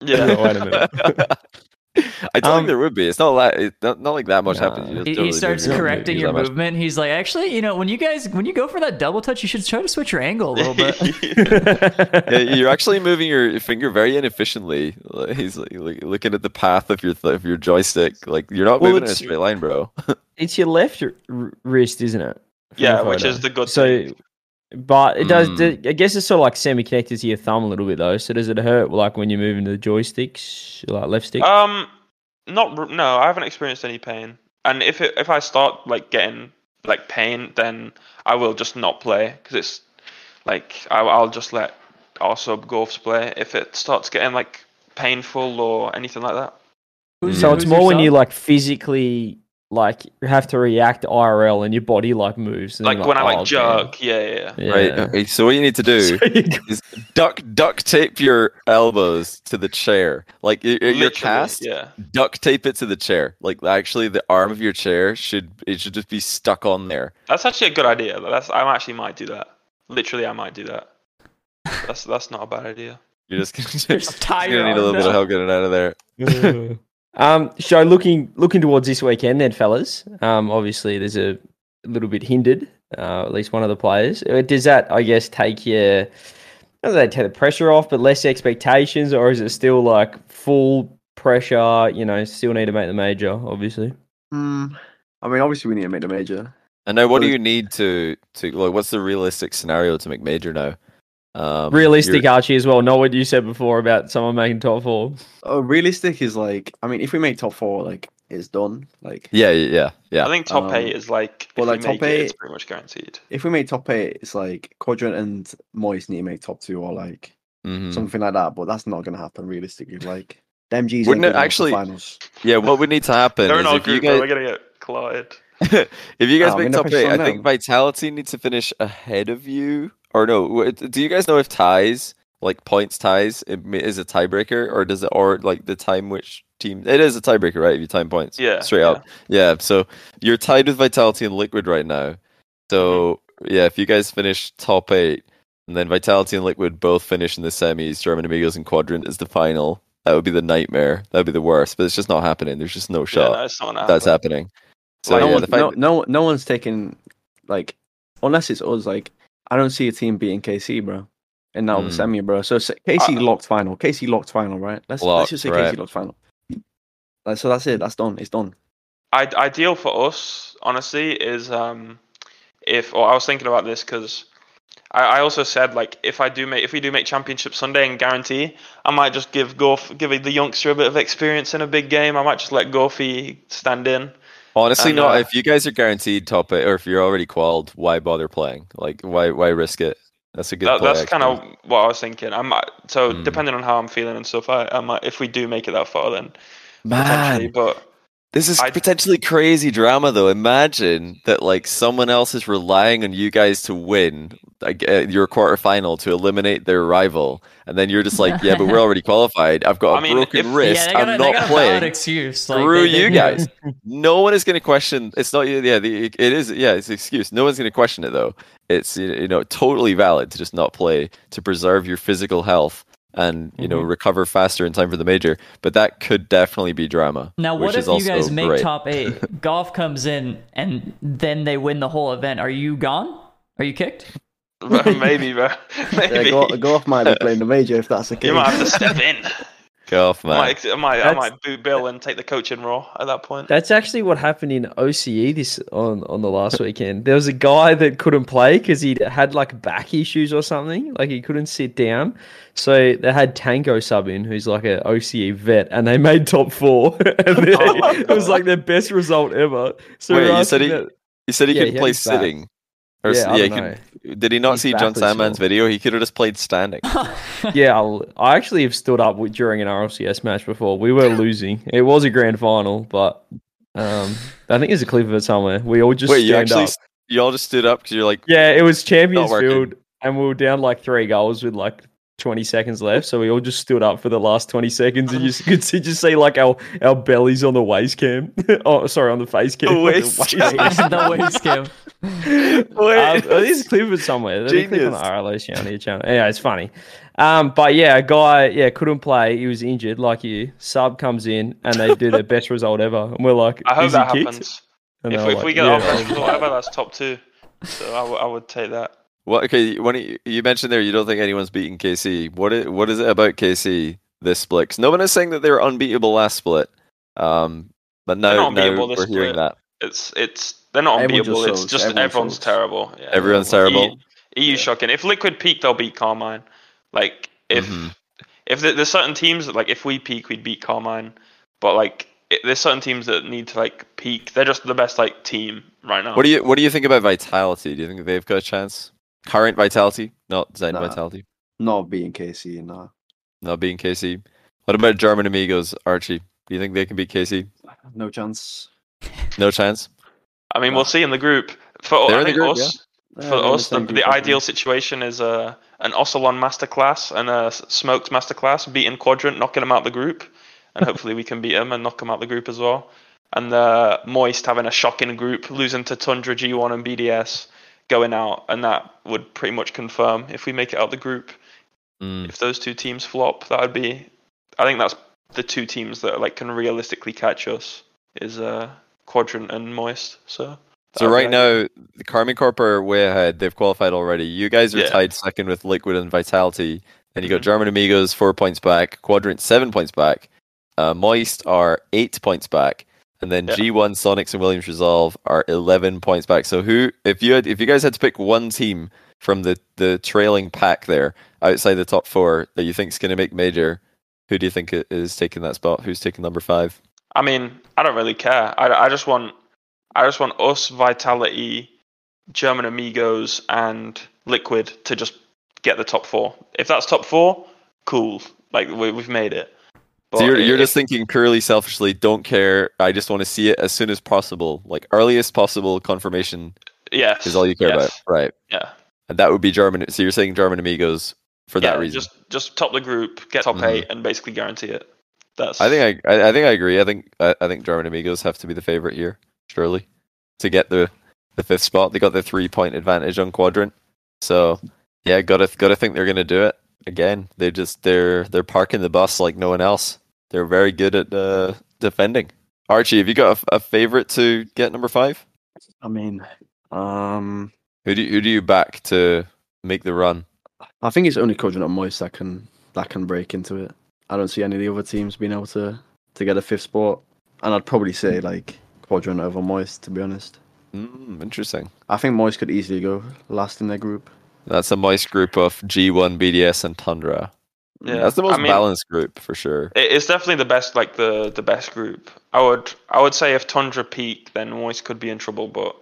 Yeah. Oh, wait a minute. I don't Um, think there would be. It's not like it's not, not like that much Nah. happens. He, totally he starts it. You don't correcting use your that much. movement. He's like, actually, you know, when you guys when you go for that double touch, you should try to switch your angle a little bit. yeah, you're actually moving your finger very inefficiently. He's like, like, looking at the path of your th- of your joystick. Like you're not Well, moving in a straight line, bro. it's your left r- r- wrist, isn't it? Yeah, which is the good So, thing. But it does. Mm. I guess it's sort of like semi-connected to your thumb a little bit though. So does it hurt like when you're moving the joysticks, like left stick? Um, not no, I haven't experienced any pain. And if it, if I start like getting like pain, then I will just not play because it's like I, I'll just let our sub Gorfs play if it starts getting like painful or anything like that. Who's- so it's more your when you like physically like you have to react IRL and your body like moves. and Like you're when I like "Oh, damn." jerk, yeah, yeah, yeah. Yeah. Right. Okay, so what you need to do So is duck duct tape your elbows to the chair. Like y- y- your Literally, cast, yeah. duct tape it to the chair. Like actually, the arm of your chair should it should just be stuck on there. That's actually a good idea. That's I actually might do that. Literally, I might do that. That's that's not a bad idea. You're just gonna, Just just tie gonna need a little arms bit of help getting out of there. um, so looking looking towards this weekend, then, fellas. Um, obviously there's a little bit hindered. Uh, at least one of the players. Uh, Does that, I guess, take your not that take the pressure off, but less expectations, or is it still like full pressure? You know, still need to make the major, obviously. Hmm. I mean, obviously we need to make the major. And now, what do you need to to like? What's the realistic scenario to make major now? Um, Realistic, you're- Archie, as well. Not what you said before about someone making top four. Uh, realistic is like, I mean, if we make top four, like it's done. Like Yeah, yeah, yeah, yeah. I think top Um, eight is like well, if like, you top make it, it's pretty much guaranteed. if we make top eight, it's like Quadrant and Moist need to make top two or like Mhm. something like that. But that's not gonna happen realistically. Like them G's Wouldn't ain't it good enough actually- finals. Yeah, what would need to happen They're is in if group, though, guys we're gonna get collided. if you guys Oh, make top eight, I think. Vitality needs to finish ahead of you. Or no, do you guys know if ties, like points ties, it is a tiebreaker, or does it, or like the time which team? It is a tiebreaker, right? If you time points, Yeah, straight yeah. up, yeah. So you're tied with Vitality and Liquid right now. So Mm-hmm. yeah, if you guys finish top eight, and then Vitality and Liquid both finish in the semis, German Amigos and Quadrant is the final. That would be the nightmare. That would be the worst. But it's just not happening. There's just no Yeah, shot no, it's not gonna that's happening. So Like, no, yeah, one, fact no, no, no one's taking like unless it's us. Like I don't see a team beating KC, bro. And now the Mm. semi, bro. So s- KC Uh, locked final. KC locked final, right? Let's Locked, let's just say right. KC locked final. Like, so that's it. That's done. It's done. I- ideal for us, honestly, is um, if or I was thinking about this because I, I also said like if I do make if we do make championship Sunday and guarantee, I might just give Gorf give the youngster a bit of experience in a big game. I might just let Gorfy stand in. Honestly, And, no. uh, if you guys are guaranteed top eight, or if you're already qualified, why bother playing? Like, why why risk it? That's a good. That, that's kind of what I was thinking. I might so Mm. depending on how I'm feeling and stuff, I, I might if we do make it that far, then man. potentially. But This is I- potentially crazy drama, though. Imagine that like someone else is relying on you guys to win like, uh, your quarterfinal to eliminate their rival, and then you're just like, yeah, but we're already qualified. I've got a I mean, broken if- wrist. yeah, they got, a, I'm they not got a valid playing. excuse. Like, Screw they- they- you guys. no one is going to question. It's not. Yeah, the, it is. Yeah, it's an excuse. No one's going to question it though. It's you know totally valid to just not play to preserve your physical health and you know mm-hmm. recover faster in time for the major. But that could definitely be drama. Now, what if you guys make great. top eight? Gorf comes in, and then they win the whole event. Are you gone? Are you kicked? maybe, bro. Maybe Yeah, go, Gorf might be playing the major if that's the case. you might have to step in. Gorf I man. might, I might, I might boot Bill and take the coaching role at that point. That's actually what happened in OCE this on on the last weekend. There was a guy that couldn't play because he had like back issues or something, like he couldn't sit down. So they had Tango sub in, who's like an OCE vet, and they made top four. and oh they- it was like their best result ever. So Wait, you said he- that- You said he Yeah, could he play sitting. back. Sitting. Or, Yeah, s- I yeah, don't he could, did he not His see John Sandman's sore. video? He could have just played standing. yeah, I'll, I actually have stood up with, during an RLCS match before. We were losing. It was a grand final, but um, I think there's a clip of it somewhere. We all just Wait, you actually up. you all just stood up because you're like, Yeah, it was Champions working. Field, and we were down like three goals with like 20 seconds left. So we all just stood up for the last 20 seconds, and you could see, just see like our, our bellies on the waist cam. oh, sorry, on the face cam. The waist cam. the waist cam. Um, there's a clip of it somewhere. There's a clip on the Genius. RLS channel. channel. Anyway, it's funny. Um, but yeah, a guy, yeah, couldn't play. He was injured, like you. Sub comes in and they do their best result ever, and we're like, I hope that kicked?" happens. If, if like, we get "Yeah." our best result ever, that's top two. So I, w- I would take that. Well, okay. When you, you mentioned there, you don't think anyone's beating KC. What is, what is it about KC this split? 'Cause no one is saying that they were unbeatable last split. Um, but now, They're not now unbeatable we're this hearing that. It's it's they're not Everyone just unbeatable. It's just Everyone everyone's sucks. terrible. Yeah, Everyone's everyone- terrible. EU, EU shocking. If Liquid peak, they'll beat Karmine. Like if Mhm. if there- there's certain teams that like if we peak, we'd beat Karmine. But like it, there's certain teams that need to like peak. They're just the best like team right now. What do you What do you think about Vitality? Do you think they've got a chance? Current Vitality, not Zen Nah. Vitality, Not beating KC, nah. not being KC. What about German Amigos, Archie? Do you think they can beat KC? No chance. No chance. I mean, we'll see in the group. For They're I in the think group, us, Yeah, for they're the us, the, the group, I think. ideal situation is uh, an Ocelon masterclass and a Smokes masterclass, beating Quadrant, knocking them out the group, and hopefully we can beat them and knock them out the group as well. And uh, Moist having a shocking group, losing to Tundra, G1, and BDS, going out, and that would pretty much confirm if we make it out the group. Mm. If those two teams flop, that would be. I think that's the two teams that like can realistically catch us is uh Quadrant and Moist. So. So right now, the Karmine Corp are way ahead. They've qualified already. You guys are Yeah. tied second with Liquid and Vitality. Then you got Mhm. German Amigos four points back, Quadrant seven points back, uh, Moist are eight points back, and then Yeah. G1 Sonics and Williams Resolve are eleven points back. So who, if you had, if you guys had to pick one team from the the trailing pack there outside the top four that you think is going to make major, who do you think is taking that spot? Who's taking number five? I mean, I don't really care. I, I just want, I just want us, Vitality, German Amigos, and Liquid to just get the top four. If that's top four, cool. Like we, we've made it. So you're, you're just thinking purely selfishly, don't care. I just want to see it as soon as possible, like earliest possible confirmation yes, is all you care yes, about, right? Yeah, And that would be German. So you're saying German amigos for that reason? Just just top the group, get top Mhm. eight, and basically guarantee it. That's. I think I, I, I think I agree. I think I, I think German amigos have to be the favorite here, surely, to get the the fifth spot. They got the three point advantage on quadrant, so yeah, gotta gotta think they're gonna do it again. They just they're they're parking the bus like no one else. They're very good at uh, defending. Archie, have you got a, a favorite to get number five? I mean, um, Who do you, who do you back to make the run? I think it's only Quadrant and Moist that can that can break into it. I don't see any of the other teams being able to to get a fifth spot, and I'd probably say like Quadrant over Moist to be honest. Mm, interesting. I think Moist could easily go last in their group. That's a nice group of G1, BDS, and Tundra. Yeah, That's the most I mean, balanced group for sure. It's definitely the best, like the the best group. I would I would say if Tundra peak, then Moist could be in trouble. But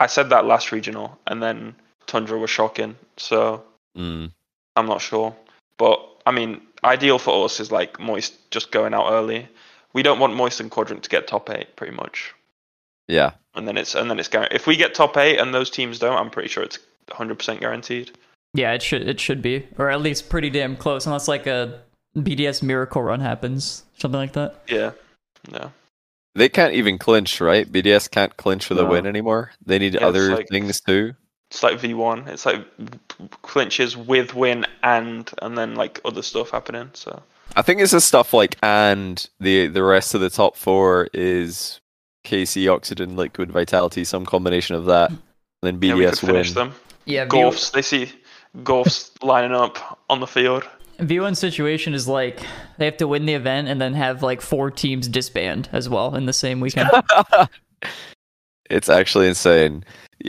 I said that last regional, and then Tundra was shocking. So Mm. I'm not sure. But I mean, ideal for us is like Moist just going out early. We don't want Moist and Quadrant to get top eight, pretty much. Yeah. And then it's and then it's guaranteed. If we get top eight and those teams don't, I'm pretty sure it's 100% guaranteed. Yeah, it should it should be, or at least pretty damn close, unless like a BDS miracle run happens, something like that. Yeah. No. They can't even clinch, right? BDS can't clinch with a No. win anymore. They need Yeah, other like- things too. It's like V1. It's like clinches with win and and then like other stuff happening. So I think it's the stuff like and the the rest of the top four is KC, Oxygen, Liquid, Vitality, some combination of that. And then yeah, we could BDS finish win. them. Yeah, Golfs. They see golfs lining up on the field. V1 situation is like they have to win the event and then have like four teams disband as well in the same weekend. It's actually insane.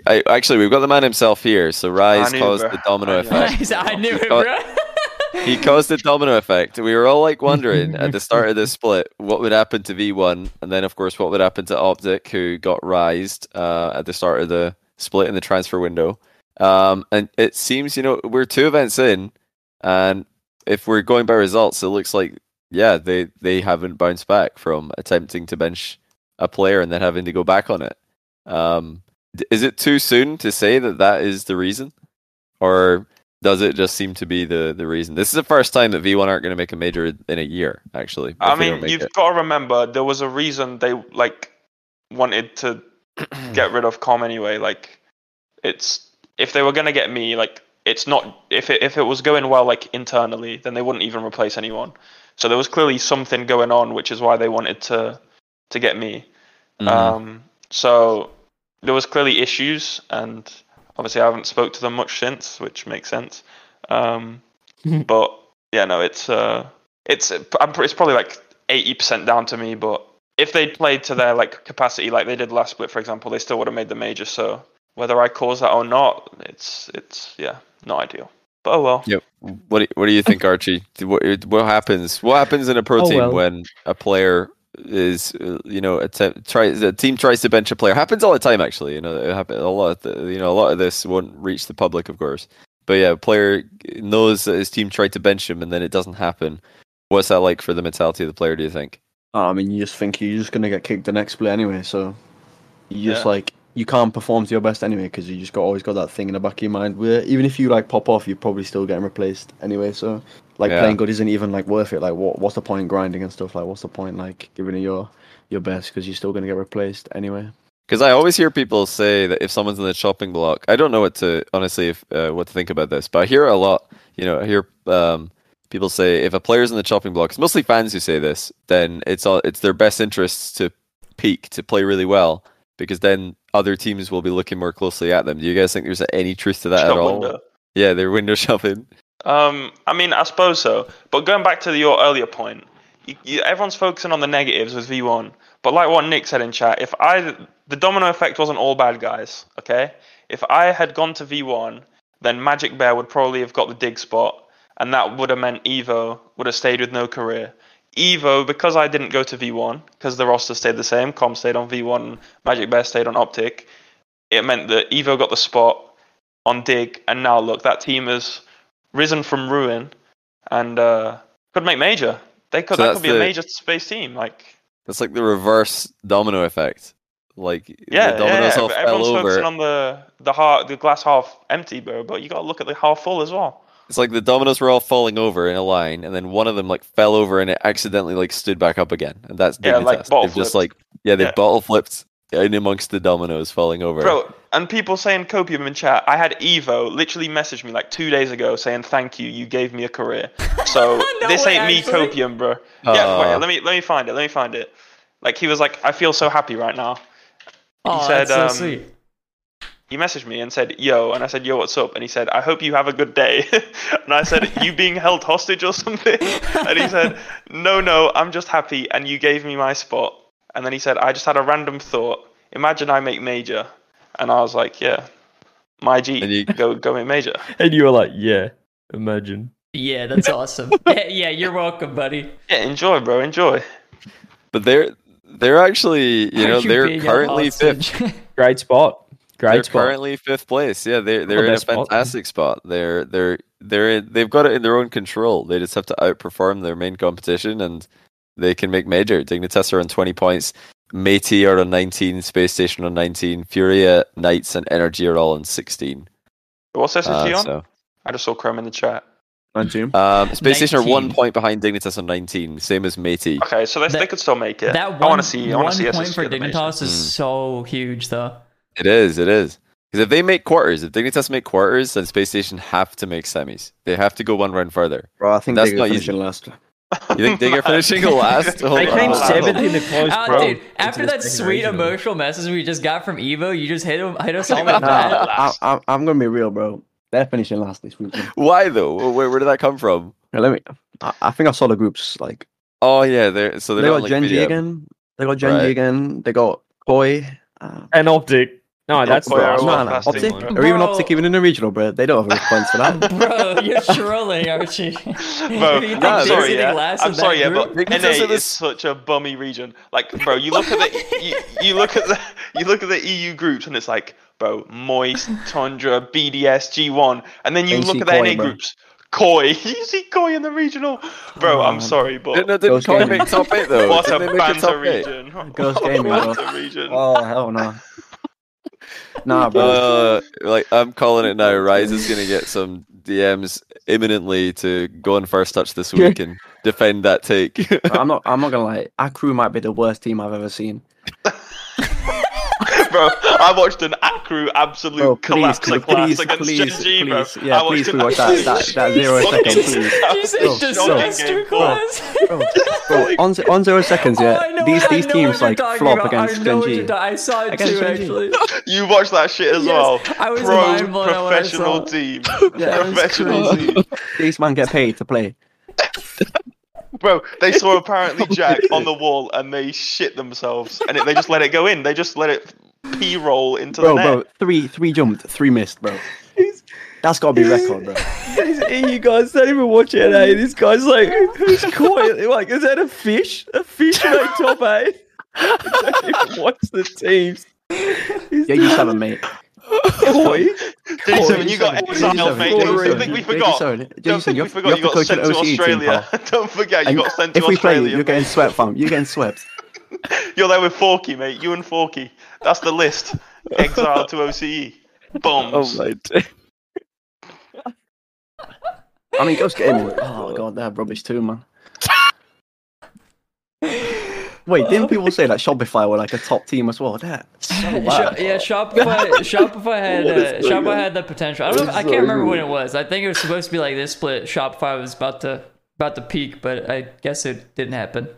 I, actually, we've got the man himself here. So Rise caused bro. the domino I effect. I knew it, bro. he caused the domino effect. We were all like wondering at the start of this split what would happen to V1, and then of course what would happen to Optic, who got rised uh, at the start of the split in the transfer window. Um, and it seems, you know, we're two events in, and if we're going by results, it looks like yeah, they they haven't bounced back from attempting to bench a player and then having to go back on it. Um, is it too soon to say that that is the reason, or does it just seem to be the the reason? This is the first time that V1 aren't going to make a major in a year. Actually, I if they don't mean, you've it. got to remember there was a reason they like wanted to get rid of Com anyway. Like, it's if they were gonna get me, like it's not if it if it was going well like internally, then they wouldn't even replace anyone. So there was clearly something going on, which is why they wanted to to get me. Mhm. Um, so there was clearly issues, and obviously I haven't spoke to them much since, which makes sense. Um, but yeah, no, it's uh, it's I'm, it's probably like eighty percent down to me. But if they played to their like capacity, like they did last split, for example, they still would have made the major. So whether I cause that or not, it's it's yeah, not ideal. But oh well. Yep. What do, what do you think, Archie? What, what happens? What happens in a pro Oh, team well. when a player is, uh, you know, attempt, tries the team tries to bench a player? Happens all the time, actually. You know, it happen a lot. Of the, you know, a lot of this won't reach the public, of course. But yeah, a player knows that his team tried to bench him, and then it doesn't happen. What's that like for the mentality of the player? Do you think? Oh, I mean, you just think you're just gonna get kicked the next play anyway, so you just Yeah. like you can't perform to your best anyway because you just got always got that thing in the back of your mind where even if you like pop off, you're probably still getting replaced anyway. So like Yeah. playing good isn't even like worth it. Like what what's the point grinding and stuff? Like what's the point like giving it your your best because you're still gonna get replaced anyway. Because I always hear people say that if someone's in the chopping block, I don't know what to honestly if uh, what to think about this, but I hear a lot. You know, I hear um, people say if a player's in the chopping block, it's mostly fans who say this. Then it's all it's their best interests to peak to play really well because then other teams will be looking more closely at them. Do you guys think there's any truth to that at all? window. Yeah, they're window shopping. Um, I mean, I suppose so. But going back to your earlier point, you, you, everyone's focusing on the negatives with V1. But like what Nick said in chat, if I the domino effect wasn't all bad guys, okay? If I had gone to V1, then Magic Bear would probably have got the dig spot, and that would have meant Evo would have stayed with no career. Evo, because I didn't go to V1, because the roster stayed the same, Com stayed on V1, Magic Bear stayed on Optic, it meant that Evo got the spot on Dig, and now look, that team has risen from ruin and uh, could make major. They could So that could be a major space team. Like That's like the reverse domino effect. Like yeah, the dominoes yeah, yeah. everyone's over. focusing on the the half, the glass half empty, bro. But you got to look at the half full as well. It's like the dominoes were all falling over in a line, and then one of them like fell over and it accidentally like stood back up again. And that's Yeah, like Dignitas. bottle They've just like yeah, they Yeah. bottle flipped in amongst the dominoes falling over. Bro, and people saying copium in chat. I had Evo literally message me like two days ago saying thank you, you gave me a career. So No this way, ain't me copium, bro. yeah, wait, let me let me find it. Let me find it. Like he was like, I feel so happy right now. Oh, said, that's so um, sweet. He messaged me and said, "Yo," and I said, "Yo, what's up?" And he said, "I hope you have a good day." and I said, "You being held hostage or something?" and he said, "No, no, I'm just happy, and you gave me my spot." And then he said, "I just had a random thought. Imagine I make major," and I was like, "Yeah, my G, And you- go go make major." And you were like, yeah, imagine. Yeah, that's awesome. yeah, yeah, you're welcome, buddy. Yeah, enjoy, bro, enjoy. But they're they're actually you know Aren't they're currently fifth. Great spot. Great They're spot. currently fifth place. Yeah, they're they're in a best spot. fantastic spot. They're they're they're in, they've got it in their own control. They just have to outperform their main competition, and they can make major. Dignitas are on twenty points. Métis are on nineteen. Space Station on nineteen. Furia, Knights, and Energy are all on sixteen. What's SSG Uh, on? so I just saw Chrome in the chat. And Zoom. um, Space Station are one point behind Dignitas on nineteen, same as Métis. Okay, so they, That- they could still make it. that I one, want to see. I want one to see point SSG for at the major. Dignitas is Mm. so huge, though. It is. It is. Because if they make quarters, if Dignitas make quarters, then Space Station have to make semis. They have to go one round further. Bro, I think That's they're not finishing last. You think they get finishing last? Hold They on, came seventh in the close Ah, pro. dude, after that sweet regional. emotional message we just got from Evo, you just hit him, hit us all with Nah, that. I, I, I'm gonna be real, bro. They're finishing last this week. man. Why though? Where, where did that come from? Now, let me. I, I think I saw the groups. Like Oh yeah, they're so they're they got like Gen.G VDM. again. They got Gen.G Right. again. They got Koi. Uh, And Optic. No, that's Boy, not. are no, all no, fantastic, Optic, bro. or even Optic, even in the regional, bro. They don't have enough points for that. Bro, you're trolling, Archie. Bro, You think I'm they're sorry, sitting yeah. last I'm sorry, yeah, but group? Because NA is this- such a bummy region. Like, bro, you look at the you, you look at the you look at the EU groups, and it's like, bro, Moist, Tundra, BDS, G1, and then you Then look at the Koi, NA bro. groups. Koi, you see Koi in the regional, bro. I'm on. sorry, Didn't, but didn't Those Koi make top eight though? what a Didn't they make it top banter region. Girls gaming, bro. banter region. oh hell no. Nah, bro. Uh, like I'm calling it now. Rise is gonna get some DMs imminently to go on first touch this week and defend that take. I'm not. I'm not gonna lie. Akrew might be the worst team I've ever seen. bro, I watched an Akrew absolute Bro, please, collapse could you class please, against please, Gen.G, bro. please, yeah, I watched please, an watch that- that- that zero fucking second, please. You said Bro, disaster shocking game, class. Bro, bro, on, on zero seconds, Oh, yeah. I know, these these teams like flop about. against I Gen.G. I saw it Against too, Gen.G. actually. You watched that shit as Yes, well. I was Pro mind blown at what I professional team. Yeah, That was professional team. These man get paid to play. Bro, they saw apparently Jack on the wall and they shit themselves and it, they just let it go in. They just let it p roll into Bro, the net. bro, three three jumped, three missed, bro. That's gotta be record, bro. you guys don't even watch it, eh? This guy's like, who's koi? Like, is that a fish? A fish made top eight? don't even watch the teams. Yeah, you seven, mate. Koi? J7, you got J7, exiled, mate. J7, Don't think we forgot. J7, Don't think you we forgot you you have to got sent to OCE Australia. Don't forget you And got sent to Australia. if we play, Australia. you're getting swept, fam. You're getting swept. You're there with Forky, mate. You and Forky. That's the list. Exiled to OCE. Bombs. oh my day. I mean, Ghost Gaming. Oh god, they're rubbish too, man. Wait, didn't people say that Shopify were like a top team as well? That's so yeah, Shopify. Shopify had uh, Shopify had the potential. I don't know. What I can't remember when it was. I think it was supposed to be like this split. Shopify was about to about to peak, but I guess it didn't happen.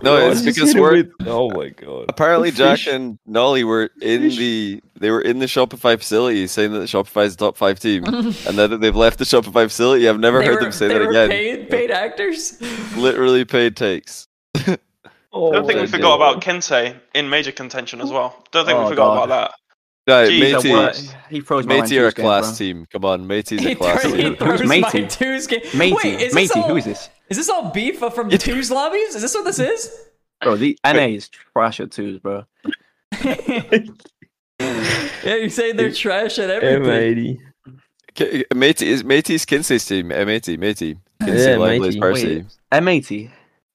No, Bro, it's because we're with- Oh my god. apparently Jack and Nolly were in Fish. the they were in the Shopify facility saying that Shopify is a top five team, and now that they've left the Shopify facility, I've never They heard were- them say they that were again. Paid paid actors. Literally paid takes. Oh Don't think oh, we forgot God. about Kinseh in major contention as well. Don't think Oh, we forgot God. about Right, Jeez, That matey, he froze my matey are a Rangers game, class team. Come on, matey's a class throws- he team. throws Who's my Matey? twos game. Matey, Wait, is this matey, all, who is this? Is this all beef from twos lobbies? Is this what this is? Bro, the NA is trash at twos, bro. Yeah, you say they're trash at everything. M80. Matey is matey's Kinseh's team. M80, matey. Kinseh, Yeah, Lively's. Percy. M80.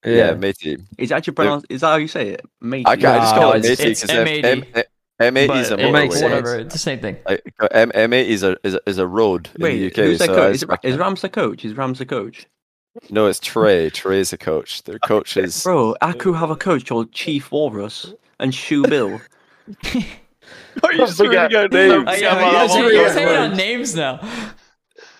Yeah, Yeah. matey. Is that actually pronounced? Is that how you say it? Matey. I, ca- I just No, call it it's- matey because M- M80. M- M80 is a it- It makes motorway. whatever. It's the same thing. I- M- M8 is a is a, is a road in the UK. who's their so coach? Is, expect is. Rams the coach? Is Rams the coach? No, it's Trey. Trey's the coach. Their coach is. Bro, Aku have a coach called Chief Walrus and Shoe Bill. Are you just forget- out Oh, names? yeah, Yeah, you're well, saying- well, you're well, saying well. on names now.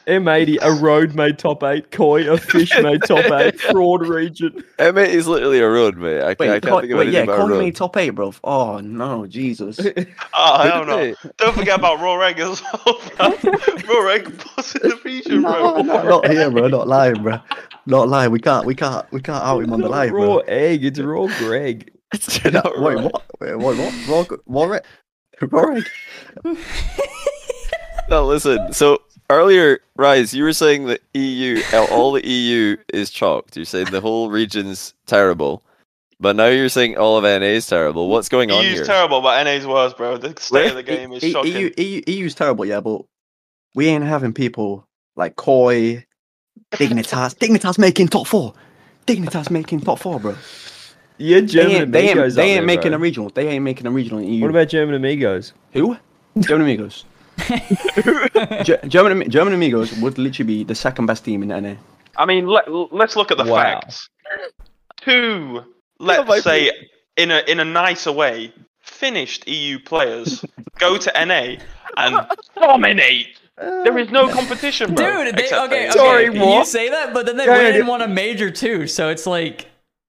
M80, a road made top eight. Koi, a fish made top eight. Fraud region. M8 is literally a road, mate. I, Wait, I can't Koi- think of wait anything yeah, about a Koi road. made top eight, bro. Oh no, Jesus. Oh, Who hell did no. they? Don't forget about Raw Reg as well, bro. Raw Reg boss in the region, bro. no, no, not here, bro. Not lying, bro. Not lying. We can't, we can't, we can't out him on the live, raw bro. egg. It's raw Greg. It's Wait, not what? right. Wait, what? What? Raw, Warwick? Warwick? No, listen. So earlier, Rise, you were saying that EU, all the EU is chalked. You're saying the whole region's terrible, but now you're saying all of NA is terrible. What's going on EU's terrible, but NA's worse, bro. The state of the game is E- shocking. EU, EU, EU's terrible, yeah, but we ain't having people like Koi, Dignitas, Dignitas making top four. Dignitas making top four, bro. Yeah, They German ain't, they amigos. ain't, they ain't there, making bro. a regional. They ain't making a regional in EU. What about German amigos? who? German Amigos. Ge- German German Amigos would literally be the second best team in NA. I mean, let, let's look at the Wow. facts. Two, let's my say, in a in a nicer way, finished EU players go to NA and dominate. There is no uh, competition, bro. Dude, they, okay, okay. Sorry, You say that, but then they Yeah, went yeah, and won a major too. So it's like,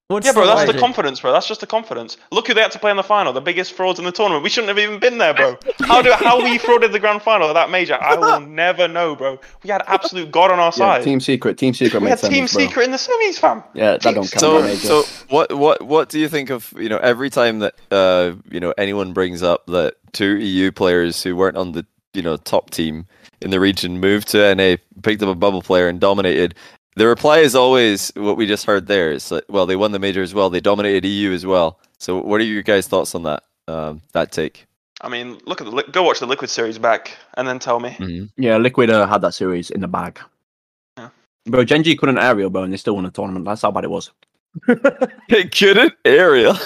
what's Yeah, bro, that's the confidence, bro. That's just the confidence. Look who they had to play in the final, the biggest frauds in the tournament. We shouldn't have even been there, bro. How do how we frauded the grand final of that major? I will never know, bro. We had absolute god on our Yeah, side. team secret, team secret. we made had team bro. secret in the semis, fam. Yeah, that don't count. So, major. so what, what, what do you think of you know every time that uh you know anyone brings up that two EU players who weren't on the you know top team in the region moved to NA, picked up a bubble player and dominated. The reply is always what we just heard there. It's like, well, they won the major as well. They dominated EU as well. So, what are your guys' thoughts on that? Um, that take. I mean, look at the go watch the Liquid series back and then tell me. yeah, Liquid uh, had that series in the bag. Yeah. Bro, Gen.G couldn't aerial, bro, and they still won the tournament. That's how bad it was. They couldn't area.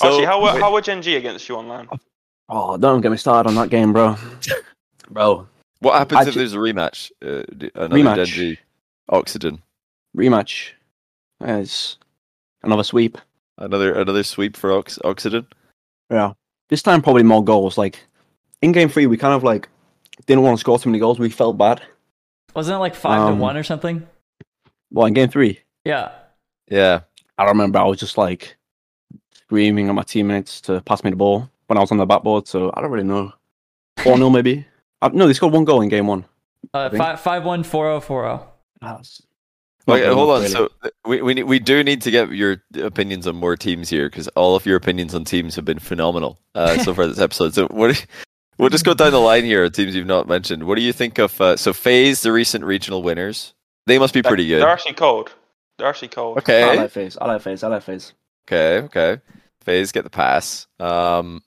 Actually, how were, how were Gen G against you online? Oh, don't get me started on that game, bro. bro, what happens if Actu- there's a rematch? Uh, another Rematch. Gen.G, Oxygen, rematch. As another sweep. another another sweep for Ox- Oxygen. Yeah. This time, probably more goals. Like, in game three, we kind of like didn't want to score too many goals. We felt bad. Wasn't it like five to Um, one or something? Well, in game three, Yeah. Yeah, I remember I was just like screaming at my teammates to pass me the ball when I was on the backboard. So I don't really know. 4 0 maybe. Uh, no, they scored one goal in game one. Uh, think- five five one four zero four oh. zero. That's Okay, hold on. really. So we we we do need to get your opinions on more teams here because all of your opinions on teams have been phenomenal uh, so far this episode. So what? do- We'll just go down the line here. Teams you've not mentioned. What do you think of? Uh, so Phase, the recent regional winners, they must be pretty good. They're actually cold. They're actually cold. Okay. I like Phase. I like Phase. I like Phase. okay, okay. Phase get the pass. Um,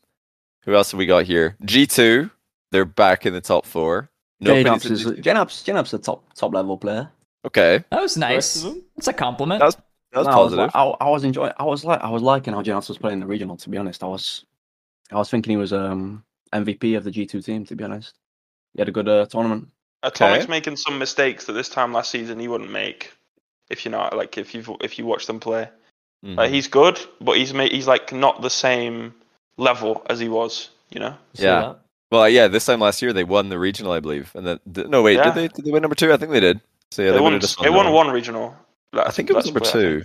who else have we got here? G two, they're back in the top four. Nobody's Jknaps in is the- Jknaps. Jknaps a top top level player. okay, That was nice. It's a compliment. That was- that was No, I was, positive. like, I, I was enjoying. I was like, I was liking how Jknaps was playing the regional. To be honest, I was, I was thinking he was um MVP of the G two team. To be honest, he had a good uh, tournament. Atomic's Okay. making some mistakes that this time last season he wouldn't make. If you know, like if you if you watch them play, Mhm. Like, he's good, but he's made, he's like not the same level as he was. You know. See Yeah. Well, yeah, this time last year they won the regional, I believe, and then th- no, wait, Yeah. did they? Did they win number two? I think they did. So yeah, they, they, won. just They won one regional. I think it was number two.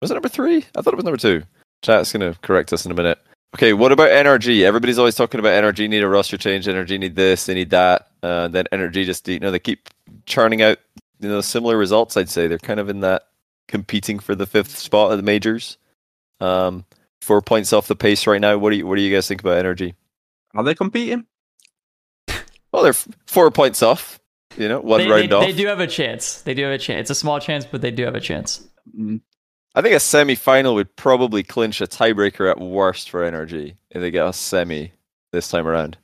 Was it number three? I thought it was number two. Chat's gonna correct us in a minute. Okay, what about NRG? Everybody's always talking about NRG need a roster change. NRG need this. They need that. Uh, then NRG just you know they keep churning out you know similar results. I'd say they're kind of in that competing for the fifth spot at the majors. Um, four points off the pace right now. What do you what do you guys think about NRG? Are they competing? Well, they're four points off. You know, one They, round they, off. they do have a chance. They do have a chance. It's a small chance, but they do have a chance. Mm. I think a semi-final would probably clinch a tiebreaker at worst for NRG if they get a semi this time around.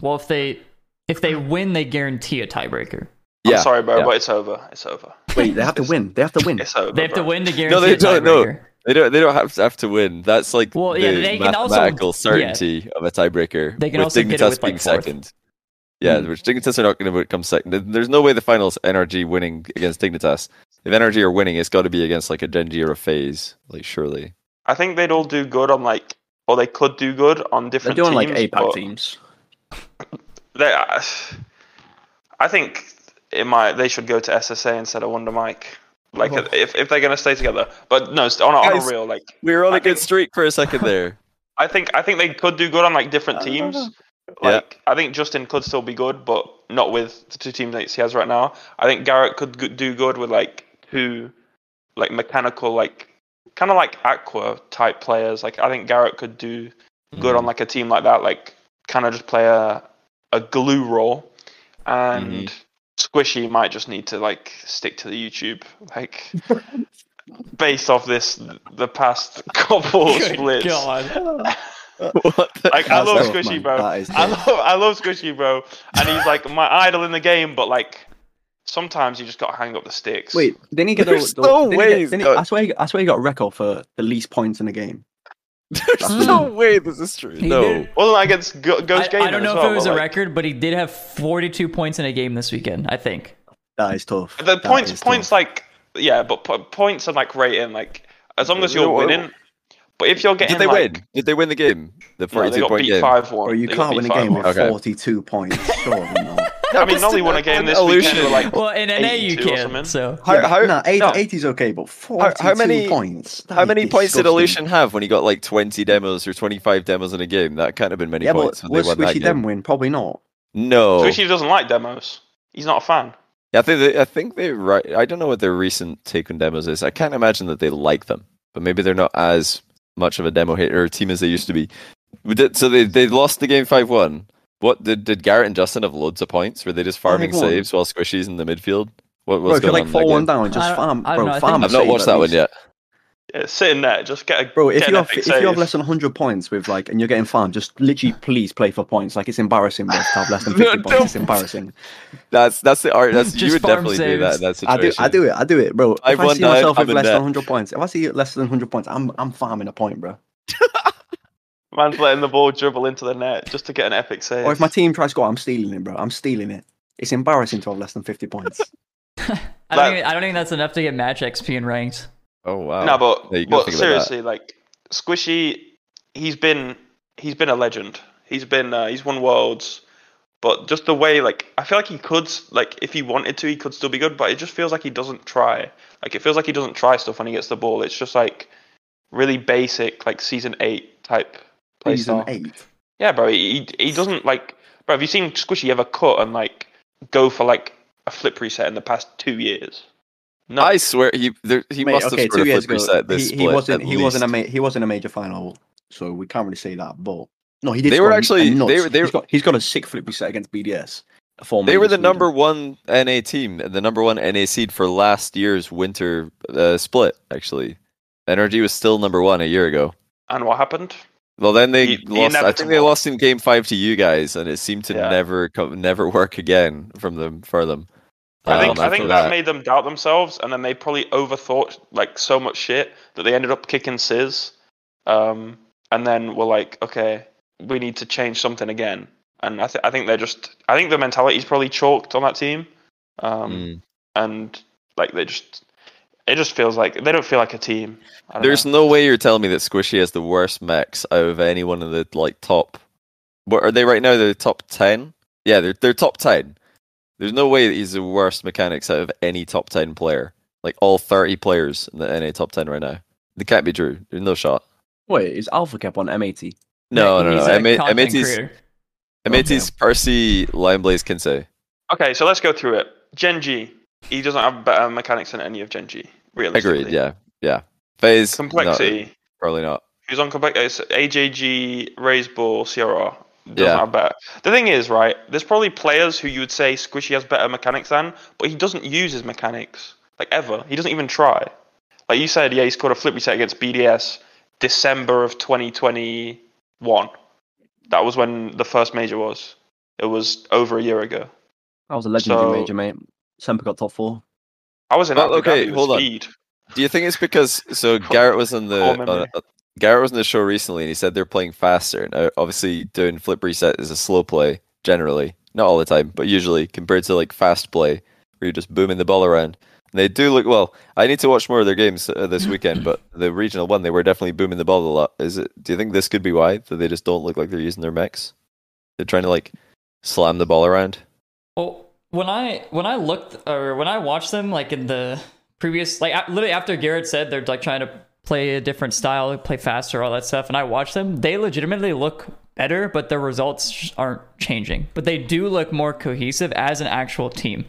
Well, if they if they win, they guarantee a tiebreaker. I'm Yeah, sorry, bro, yeah. but it's over. It's over. Wait, they have to win. They have to win. It's over. They have to win to guarantee no, they a don't, no. tiebreaker. They don't. They don't have to have to win. That's like Well, the yeah, they can also- mathematical yeah. certainty of a tiebreaker. They can with also get it Dignitas with, like, being fourth. second. Yeah, Hmm. which Dignitas are not going to come second. There's no way the finals NRG winning against Dignitas. If NRG are winning, it's got to be against like a Gen.G or a Phase. Like surely. I think they'd all do good on like, or they could do good on different. They're different doing like teams. APAC teams. They, I, I think it might. They should go to SSA instead of Wonder Mike. Like Oh. if if they're gonna stay together. But no, st- on a, on Guys. a real like, We were on I a good streak for a second there. I think I think they could do good on like different teams. Yeah. Like I think Justin could still be good, but not with the two teammates he has right now. I think Garrett could g- do good with like two, like mechanical, like kind of like Aqua type players. Like I think Garrett could do good Mm. on like a team like that. Like kind of just play a a glue role, and Squishy might just need to like stick to the YouTube. Like based off this, the past couple Good splits. God. Like I love Squishy, man. bro. I love I love Squishy, bro. And he's like my idol in the game, but like sometimes you just gotta hang up the sticks. Wait, didn't he get There's the, no the, didn't way he get, he's didn't he- got- I swear, he, I swear he got a record for the least points in the game. There's um, no way this is true. He No. did- wasn't that against Go- I, Ghost Gaming? I don't know if well, it was a like, record, but he did have 42 points in a game this weekend. I think. That is tough. The That points, points, tough. like yeah, but po- points are like rating, like as long as you're winning. But if you're getting Did they like, win? Did they win the game? The no, they got point beat game. five one. Bro, you They can't win a game with Okay. 42 points. Sure. not. I mean, Nolly won a game this weekend with like Well, in NA you can. something. So How, how, nah, eight, no. 80 is okay, but 42 how many- points. How many points did disgusting. Illusion have when he got like 20 demos or 25 demos in a game? That can't have been many Yeah, points but when was they won that Squishy game. them win? Probably not. No. Squishy doesn't like demos. He's not a fan. Yeah, I think they, I think they right. I don't know what their recent take on demos is. I can't imagine that they like them, but maybe they're not as much of a demo hater team as they used to be. We did- So they they lost the game five one. What did did Garrett and Justin have loads of points? Were they just farming 5-1. saves while Squishy's in the midfield? What was if going like on? in that 4 1 game? down, just I farm. I don't Bro, know, I think- farm. a I've not watched that one yet. Yeah, sitting there, just get a Bro, if you have epic if you have less than 100 points with like, and you're getting farmed, just literally please play for points. Like it's embarrassing, bro, to have less than No, 50 points. It's don't. embarrassing. That's that's the art. That's you would farm definitely do that. in saves. That I do, situation. I do it, I do it, bro. I've if I see that, myself I'm with less debt. than 100 points, if I see less than 100 points, I'm I'm farming a point, bro. Man's letting the ball dribble into the net just to get an epic save. Or if my team tries to score, I'm stealing it, bro. I'm stealing it. It's embarrassing to have less than 50 points. I don't, That- think, I don't think that's enough to get match XP and ranked. Oh wow. no, but Yeah, but think about that. seriously, like Squishy, he's been he's been a legend. He's been uh, he's won worlds, but just the way like I feel like he could like if he wanted to, he could still be good. But it just feels like he doesn't try. Like it feels like he doesn't try stuff when he gets the ball. It's just like really basic, like season eight type play Season style. 8. Yeah, bro. He he doesn't like. Bro, have you seen Squishy ever cut and like go for like a flip reset in the past two years? No. I swear he there, he Mate, must okay, have two scored a years flip ago, reset this he, split. wasn't at he wasn't a least. ma- he wasn't a major final, so we can't really say that. But no, he did. They score were a- a actually- nuts. they were- they he's were- got he's got a sick flip reset against BDS. Four They were the leading. number one NA team, the number one NA seed for last year's winter uh, split. Actually, NRG was still number one a year ago. and what happened? Well, then they The- the lost. I think they lost in game five to you guys, and it seemed to Yeah. never come, never work again from them for them. I think Um, I think after that, made them doubt themselves, and then they probably overthought like so much shit that they ended up kicking Sizz, um, and then were like, okay, we need to change something again. And I think I think they're just I think the mentality is probably chalked on that team, um, Mm. and like they just It just feels like they don't feel like a team. There's know. no way you're telling me that Squishy has the worst mechs out of any one of the like top. What are they right now? They're top ten. Yeah, they're they're top ten. There's no way that he's the worst mechanics out of any top ten player. Like all thirty players in the NA top ten right now. They can't be true. There's no shot. Wait, is Alpha Cap on M80? No, Yeah, no, no. a M- content M80's creator. M80's Percy LionBlaze Kinseh. Okay, so let's go through it. Gen.G, he doesn't have better mechanics than any of Gen.G. Realistically, Agreed. Yeah, yeah. Phase no, Complexity. probably not. Who's on complex? It's AJG, Reysbull, CRR. Doesn't Yeah. have better. The thing is, right? There's probably players who you would say Squishy has better mechanics than, but he doesn't use his mechanics like ever. He doesn't even try. Like you said, yeah, he scored a flip reset against BDS December of 2021. That was when the first major was. It was over a year ago. That was a legendary So- major, mate. Semper got top four. I was in Well, Abu okay, Dhabi with hold on. Do you think it's because so Garrett was in the uh, uh, Garrett was in the show recently and he said they're playing faster. Now, obviously, doing flip reset is a slow play generally, not all the time, but usually compared to like fast play where you're just booming the ball around. And they do look well. I need to watch more of their games uh, this weekend, but the regional one they were definitely booming the ball a lot. Is it? Do you think this could be why that they just don't look like they're using their mechs? They're trying to like slam the ball around. Well, when I when I looked or when I watched them, like in the previous, like literally after Garrett said they're like trying to play a different style, play faster, all that stuff, and I watched them, they legitimately look better, but their results aren't changing. But they do look more cohesive as an actual team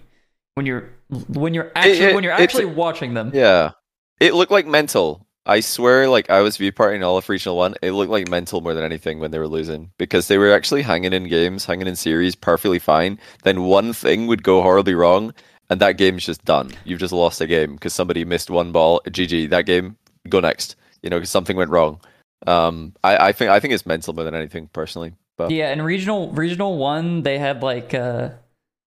when you're when you're actually it- when you're actually watching them. Yeah. It looked like mental. I swear, like I was view partying all of Regional One. It looked like mental more than anything when they were losing because they were actually hanging in games, hanging in series perfectly fine. Then one thing would go horribly wrong, and that game's just done. You've just lost a game because somebody missed one ball. GG. That game, go next. You know, because something went wrong. Um, I, I think I think it's mental more than anything personally. But Yeah, in regional regional one, they had like uh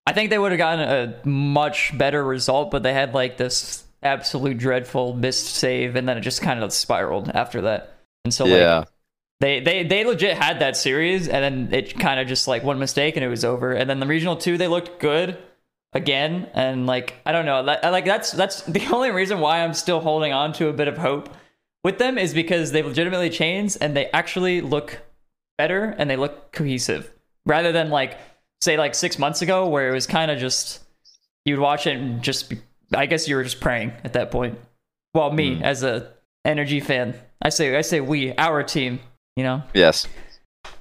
I think they would have gotten a much better result, but they had like this absolute dreadful missed save, and then it just kind of spiraled after that. And so like yeah, they they they legit had that series, and then it kind of just like one mistake and it was over. And then the regional two, they looked good again, and like I don't know, that, like that's that's the only reason why I'm still holding on to a bit of hope with them is because they've legitimately changed and they actually look better and they look cohesive rather than like say like six months ago where it was kind of just you'd watch it and just be, I guess you were just praying at that point. Well, me Hmm. as a NRG fan, I say I say we our team, you know. yes.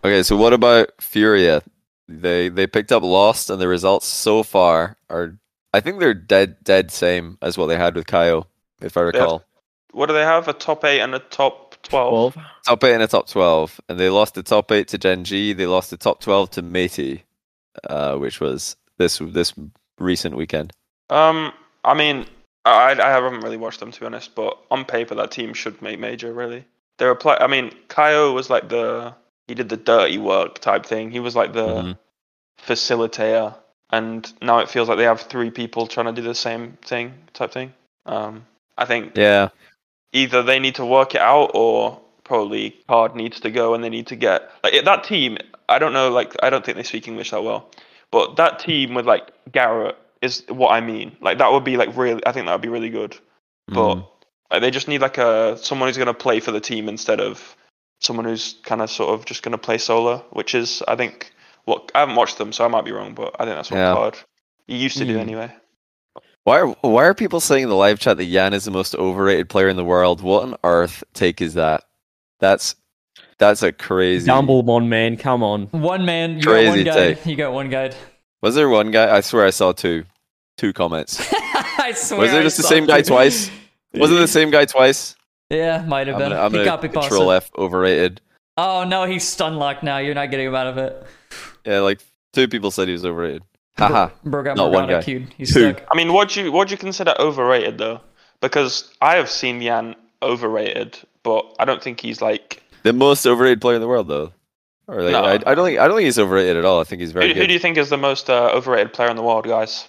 Okay, so what about Furia? They they picked up Lost, and the results so far are I think they're dead dead same as what they had with Kaio, if I recall. What do they have? A top eight and a top twelve. Twelve. Top eight and a top twelve, and they lost the top eight to Gen.G. They lost the top twelve to Meiti, uh, which was this this recent weekend. Um, I mean, I I haven't really watched them to be honest, but on paper that team should make major. Really, they're a play. I mean, Kaio was like the he did the dirty work type thing. He was like the Mhm. facilitator, and now it feels like they have three people trying to do the same thing type thing. Um, I think Yeah, either they need to work it out or probably Card needs to go and they need to get like that team. I don't know, like I don't think they speak English that well, but that team with like Garrett is what I mean. Like that would be like really. I think that would be really good. But Mhm. like, they just need like a someone who's going to play for the team instead of someone who's kind of sort of just going to play solo, which is I think what I haven't watched them, so I might be wrong, but I think that's what Yeah. Card he used to do Hmm. anyway. why are why are people saying in the live chat that Yan is the most overrated player in the world? What on earth take is that? That's that's a crazy. Dumblemon, man, come on. One man, you got Crazy one guy. take. You got one guy. Was there one guy? I swear I saw two, two comments. I swear. Was it I just the saw same guy twice? Was it the same guy twice? Yeah, might have I'm been. gonna, I'm gonna control. F overrated. Oh no, he's stun locked now. You're not getting him out of it. Yeah, like two people said he was overrated. Haha. Bro got Not one guy. queued. He's Two. stuck. I mean, what do you what do you consider overrated though? Because I have seen Yan overrated, but I don't think he's like. The most overrated player in the world, though. Or like, No. I, I don't think I don't think he's overrated at all. I think he's very Who, good. who do you think is the most uh, overrated player in the world, guys?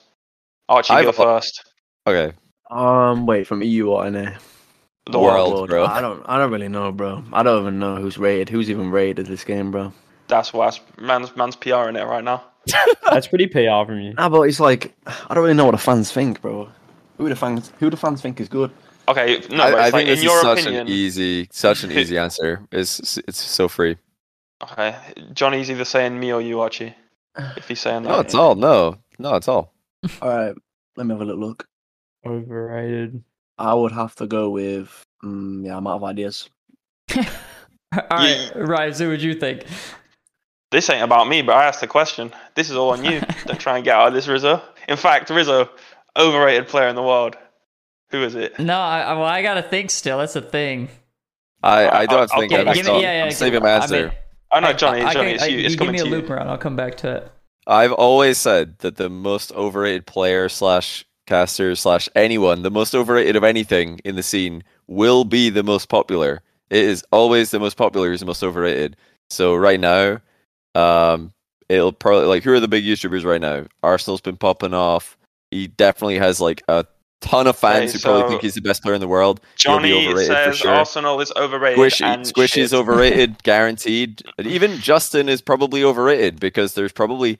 Archie, I've- go first. Okay, Um, wait, from EU or NA? The World. world. bro. I don't. I don't really know, bro. I don't even know who's rated. Who's even rated this game, bro? That's why man's man's PR in it right now. That's pretty PR from you. Nah, but it's like I don't really know what the fans think, bro. Who the fans? Who the fans think is good? Okay, no, I, but I it's like, think this in is your such opinion. an easy, such an easy answer. It's it's so free. Okay, Johnny's either saying me or you, Archie. If he's saying that. No, it's all no, no, it's all. All right, let me have a little look. Overrated. I would have to go with. Mm, yeah, I'm out of ideas. All right, Rise, who would you think? This ain't about me, but I asked the question. This is all on you. Don't try and get out of this, Rizzo. In fact, Rizzo, overrated player in the world. Who is it? No, I, I- well, I gotta think still. That's the thing. I, I I'll- don't have to I'll think. I'm, back give to me, you. yeah, yeah. I'm give- saving my I answer. mean, Oh no, I- Johnny, I, Johnny, I, it's you. I, It's you give me a loop you. around. I'll come back to it. I've always said that the most overrated player slash caster slash anyone, the most overrated of anything in the scene, will be the most popular. It is always the most popular who's the most overrated. So right now, um, it'll probably like who are the big YouTubers right now? Arsenal's been popping off. He definitely has like a ton of fans Okay, who probably think he's the best player in the world. Johnny says sure. Arsenal is overrated. Squishy, and Squishy's shit. overrated, guaranteed. Even Justin is probably overrated because there's probably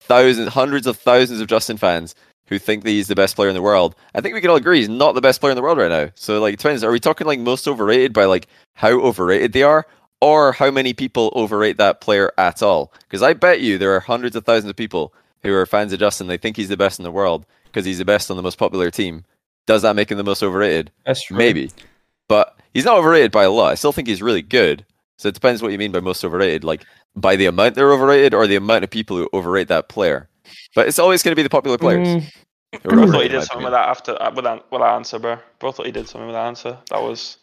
thousands, hundreds of thousands of Justin fans who think that he's the best player in the world. I think we can all agree he's not the best player in the world right now. So like, depends. Are we talking like most overrated by like how overrated they are, or how many people overrate that player at all? Because I bet you there are hundreds of thousands of people who are fans of Justin. They think he's the best in the world because he's the best on the most popular team. Does that make him the most overrated? That's true. Maybe. But he's not overrated by a lot. I still think he's really good. So it depends what you mean by most overrated. Like by the amount they're overrated or the amount of people who overrate that player. But it's always going to be the popular players. Mm, who I thought he overrated, in my did something opinion. with that after uh, with that, with that answer, bro. Bro, thought he did something with that answer. That was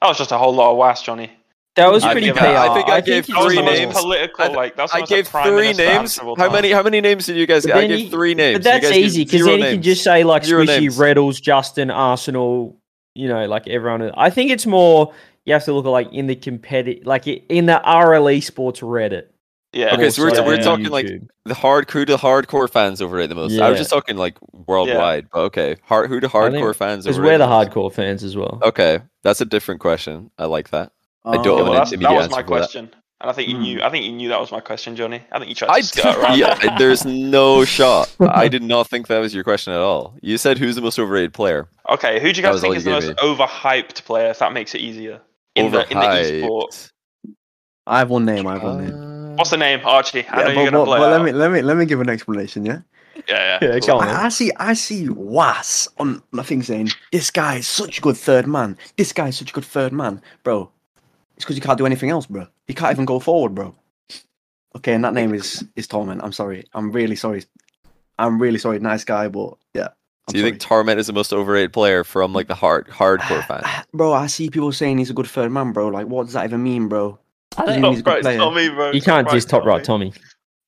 that was just a whole lot of was, Johnny. That was I pretty think- PR. I think I gave That was Three the most names. political, I- like that's the I gave three names. answer How time. many? How many names did you guys But get? I gave three names. But that's you guys gave easy because zero then you can just say like Zero Squishy, names. Retals, Justin, Arsenal. You know, like everyone. I think it's more you have to look at like in the competitive, like in the RLE sports Reddit. Yeah. Okay, so we're, Also we're on talking like the hard crew the hardcore fans overrate the most. I was just talking like worldwide, but okay, hard who the hardcore fans because we're the most? hardcore fans as well. Okay, that's a different question. I like that. I don't Yeah, have well, an that's, that was my for that. question, and I think you Hmm. knew. I think you knew that was my question, Johnny. I think you tried to I skirt around. yeah, there's no shot. I did not think that was your question at all. You said who's the most overrated player? Okay, who do you That guys think is the most gave overhyped player? If that makes it easier in the in the esport. Overhyped. I have one name. I have one name. What's the name, Archie? I know Yeah, you're gonna but, play. but let me let me let me give an explanation. Yeah. Yeah, Yeah, yeah. come on. I, I see I see Was on my thing saying this guy is such a good third man. This guy is such a good third man, bro. It's because you can't do anything else, bro. You can't even go forward, bro. Okay, and that name is is Torment. I'm sorry. I'm really sorry. I'm really sorry. Nice guy, but yeah. I'm Do you sorry. think Torment is the most overrated player from like the hard hardcore ah, fans? Ah, bro, I see people saying he's a good third man, bro. Like, what does that even mean, bro? I Doesn't think, mean he's a right. Tommy, bro. You can't Top just top right Tommy.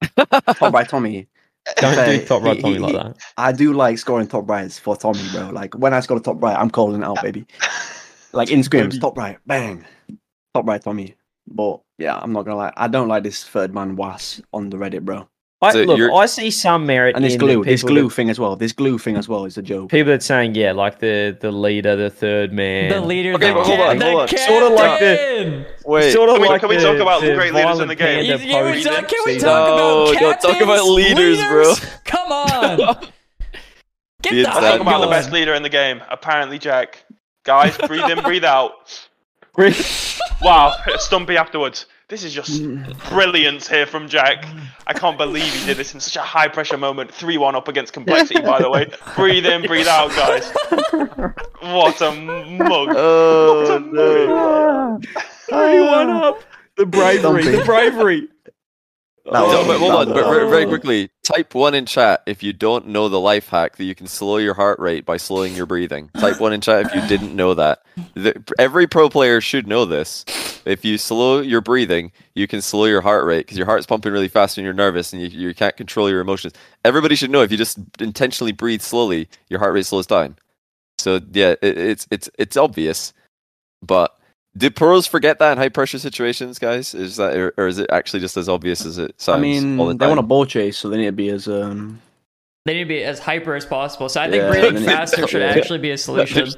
Tommy. Top right Tommy. Don't Okay, do top right he- Tommy he- like that. I do like scoring top rights for Tommy, bro. Like when I score a top right, I'm calling it out, baby. Like in scrims, top right, bang, top right Tommy. But yeah, I'm not gonna lie. I don't like this third man was on the Reddit, bro. I, So look, you're- I see some merit And this in glue, this glue that- thing as well. This glue thing as well is a joke. people are saying yeah, like the the leader, the third man, the leader, Okay, the, but hold on, hold on. Sort of like the- captain! Wait, sort of Can we- like can we the, talk about the great leaders in the game? panda Yeah, we talk- can we talk No, about don't talk about captains? leaders, bro. Come on. Get Be the Let's talk about the best leader in the game. Apparently, Jack. Guys, breathe in, breathe out. Wow, Stumpy afterwards. This is just brilliance here from Jack. I can't believe he did this in such a high pressure moment. 3 1 up against complexity, by the way. Breathe in, breathe out, guys. What a mug. Oh no! Three one up. The bravery, the Something. bravery. Was- No, but hold on, but very, quickly, type one in chat if you don't know the life hack that you can slow your heart rate by slowing your breathing. Type one in chat if you didn't know that. The, every pro player should know this. If you slow your breathing, you can slow your heart rate because your heart's pumping really fast when you're nervous and you, you can't control your emotions. Everybody should know if you just intentionally breathe slowly, your heart rate slows down. So yeah, it, it's it's it's obvious, but do pros forget that in high pressure situations, guys? Is that or, or is it actually just as obvious as it sounds? I mean, all the they want a time? ball chase, so they need to be as um. They need to be as hyper as possible. So I think Yeah, breathing faster should yeah. actually be a solution.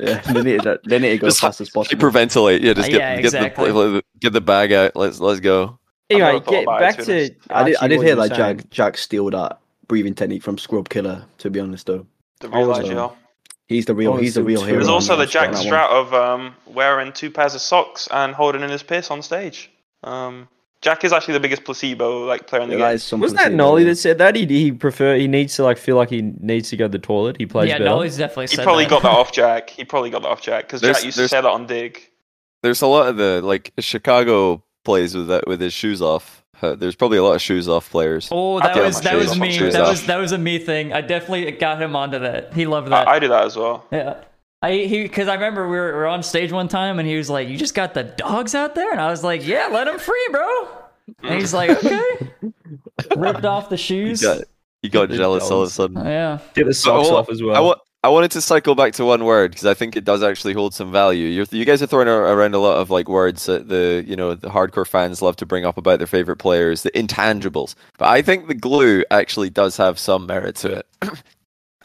Yeah, they need to, they need to go as fast as possible. hyperventilate. Yeah, just Uh, get yeah, get exactly. the get the bag out. Let's let's go. Anyway, get about it, back to be to. honest. I did, I did hear you were that saying. Jack Jack steal that breathing technique from Scrub Killa. To be honest, though, The I was, real uh, IGL. He's the real. Oh, he's the real hero. There's Yeah, also the on Jack that one. Strout of um, wearing two pairs of socks and holding in his piss on stage. Um, Jack is actually the biggest placebo like player in the Yeah, game. is Wasn't that Noly yeah. that said that he he prefer he needs to like feel like he needs to go to the toilet? He plays yeah, better. Noly's definitely He said probably that. got that off Jack. He probably got that off Jack because Jack used to say that on Dig. There's a lot of the like Chicago plays with that with his shoes off. Uh, there's probably a lot of shoes off players. Oh, that was that was me. That off. was that was a me thing. I definitely got him onto that. He loved that. I, I do that as well. yeah. I he because I remember we were, we were on stage one time and he was like, "You just got the dogs out there," and I was like, "Yeah, let them free, bro." And he's like, "Okay." Ripped off the He shoes. got, he got jealous all of a sudden. Yeah. Get the socks hold off as well. I, wa- I wanted to cycle back to one word because I think it does actually hold some value. You're, you guys are throwing around a lot of like words that the you know the hardcore fans love to bring up about their favorite players, the intangibles. But I think the glue actually does have some merit to it.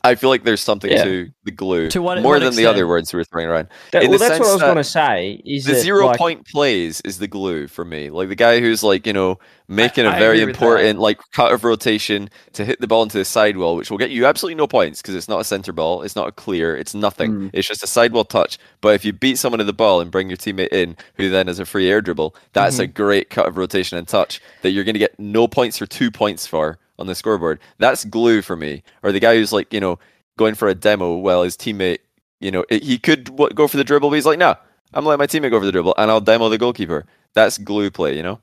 I feel like there's something Yeah. to the glue To what- more what than the other words we were throwing around. That- well, that's what I was going to say. Is the that, zero like, point plays is the glue for me. Like the guy who's like, you know, making a I very important like cut of rotation to hit the ball into the sidewall, which will get you absolutely no points because it's not a center ball, it's not a clear, it's nothing. Mm. It's just a sidewall touch. But if you beat someone to the ball and bring your teammate in, who then has a free air dribble, that's a great cut of rotation and touch that you're going to get no points or two points for on the scoreboard. That's glue for me. Or the guy who's like, you know, going for a demo while his teammate, you know, it, he could w- go for the dribble, but he's like, no, I'm letting my teammate go for the dribble and I'll demo the goalkeeper. That's glue play, you know?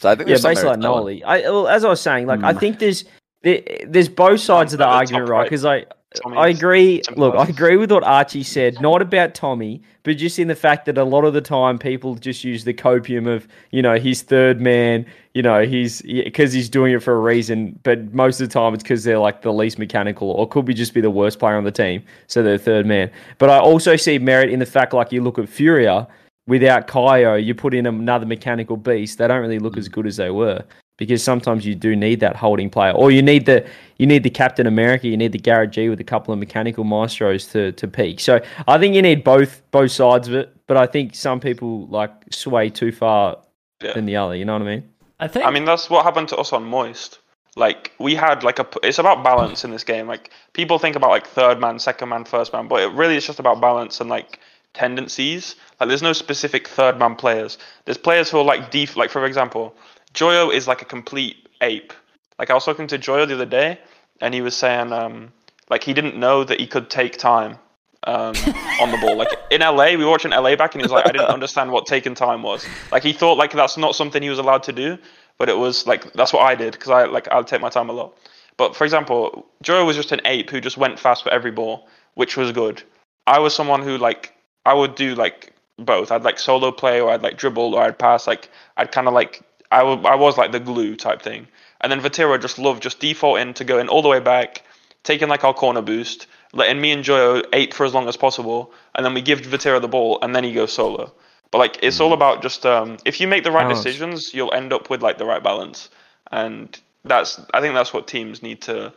So I think yeah, there's some basically like that. Noly. I well, as I was saying, like I Mm. think there's there, there's both sides of the the argument, right? right. Because I Tommy I agree. Look, I agree with what Archie said. Not about Tommy, but just in the fact that a lot of the time people just use the copium of you know he's third man. You know he's because he's doing it for a reason, but most of the time it's because they're like the least mechanical, or could be just be the worst player on the team, so they're third man. But I also see merit in the fact, like you look at Furia, without Kaio, you put in another mechanical beast. They don't really look as good as they were because sometimes you do need that holding player, or you need the you need the Captain America, you need the Garrett G with a couple of mechanical maestros to to peak. So I think you need both both sides of it, but I think some people like sway too far Yeah. than the other. You know what I mean? I think I mean, that's what happened to us on Moist. Like we had like a. It's about balance in this game. Like people think about like third man, second man, first man, but it really is just about balance and like tendencies. Like there's no specific third man players. There's players who are like def. Like for example, Joyo is like a complete ape. Like I was talking to Joyo the other day, and he was saying um like he didn't know that he could take time um, on the ball. Like in LA, we were watching LA back, and he was like, I didn't understand what taking time was. Like he thought like that's not something he was allowed to do, but it was like that's what I did because I like I'll take my time a lot. But for example, Joe was just an ape who just went fast for every ball, which was good. I was someone who like I would do like both. I'd like solo play, or I'd like dribble, or I'd pass. Like I'd kind of like I was like the glue type thing. And then Vatira just loved just defaulting to going all the way back, taking like our corner boost, letting me and Joyo ape for as long as possible, and then we give Vatira the ball, and then he goes solo. But like it's all about just um, if you make the right Balance. decisions, you'll end up with like the right balance, and that's I think that's what teams need to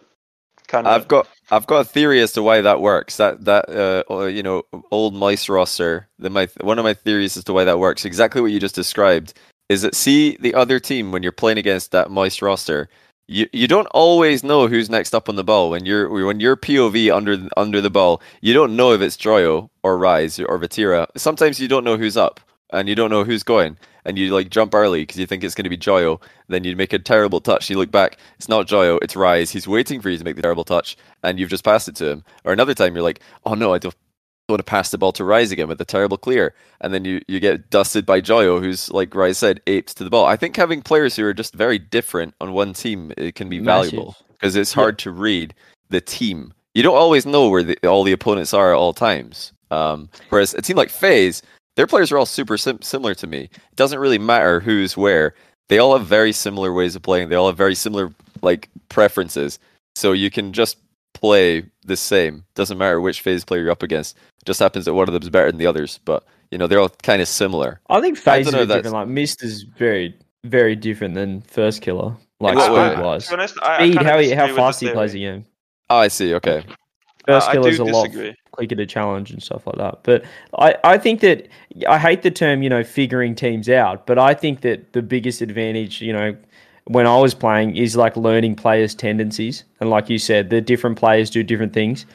kind of. I've got I've got a theory as to why that works. That that uh, uh, you know old Moist roster. The my one of my theories as to why that works. Exactly what you just described is that see the other team when you're playing against that moist roster. You you don't always know who's next up on the ball when you're when you're POV under under the ball. You don't know if it's Joyo or Rise or Vatira. Sometimes you don't know who's up and you don't know who's going and you like jump early because you think it's going to be Joyo. Then you make a terrible touch. You look back, it's not Joyo, it's Rise. He's waiting for you to make the terrible touch, and you've just passed it to him. Or another time, you're like, oh no, I don't want to pass the ball to Rise again with the terrible clear, and then you you get dusted by Joyo, who's like Rise said, apes to the ball. I think having players who are just very different on one team it can be Massive. valuable because it's hard to read the team. You don't always know where the, all the opponents are at all times. Um, whereas a team like FaZe, their players are all super sim- similar to me. It doesn't really matter who's where. They all have very similar ways of playing. They all have very similar like preferences. So you can just play the same. Doesn't matter which FaZe player you're up against. It just happens that one of them is better than the others. But you know they're all kind of similar. I think I phases don't are different. Like Mist is very very different than Firstkiller. Like speed wise, honest, I, I speed kinda how he, how fast he plays the game. Oh, I see. Okay. Uh, First I killer's do a lot quicker to challenge and stuff like that. But I, I think that I hate the term, you know, figuring teams out, but I think that the biggest advantage, you know, when I was playing is like learning players' tendencies. And like you said, the different players do different things.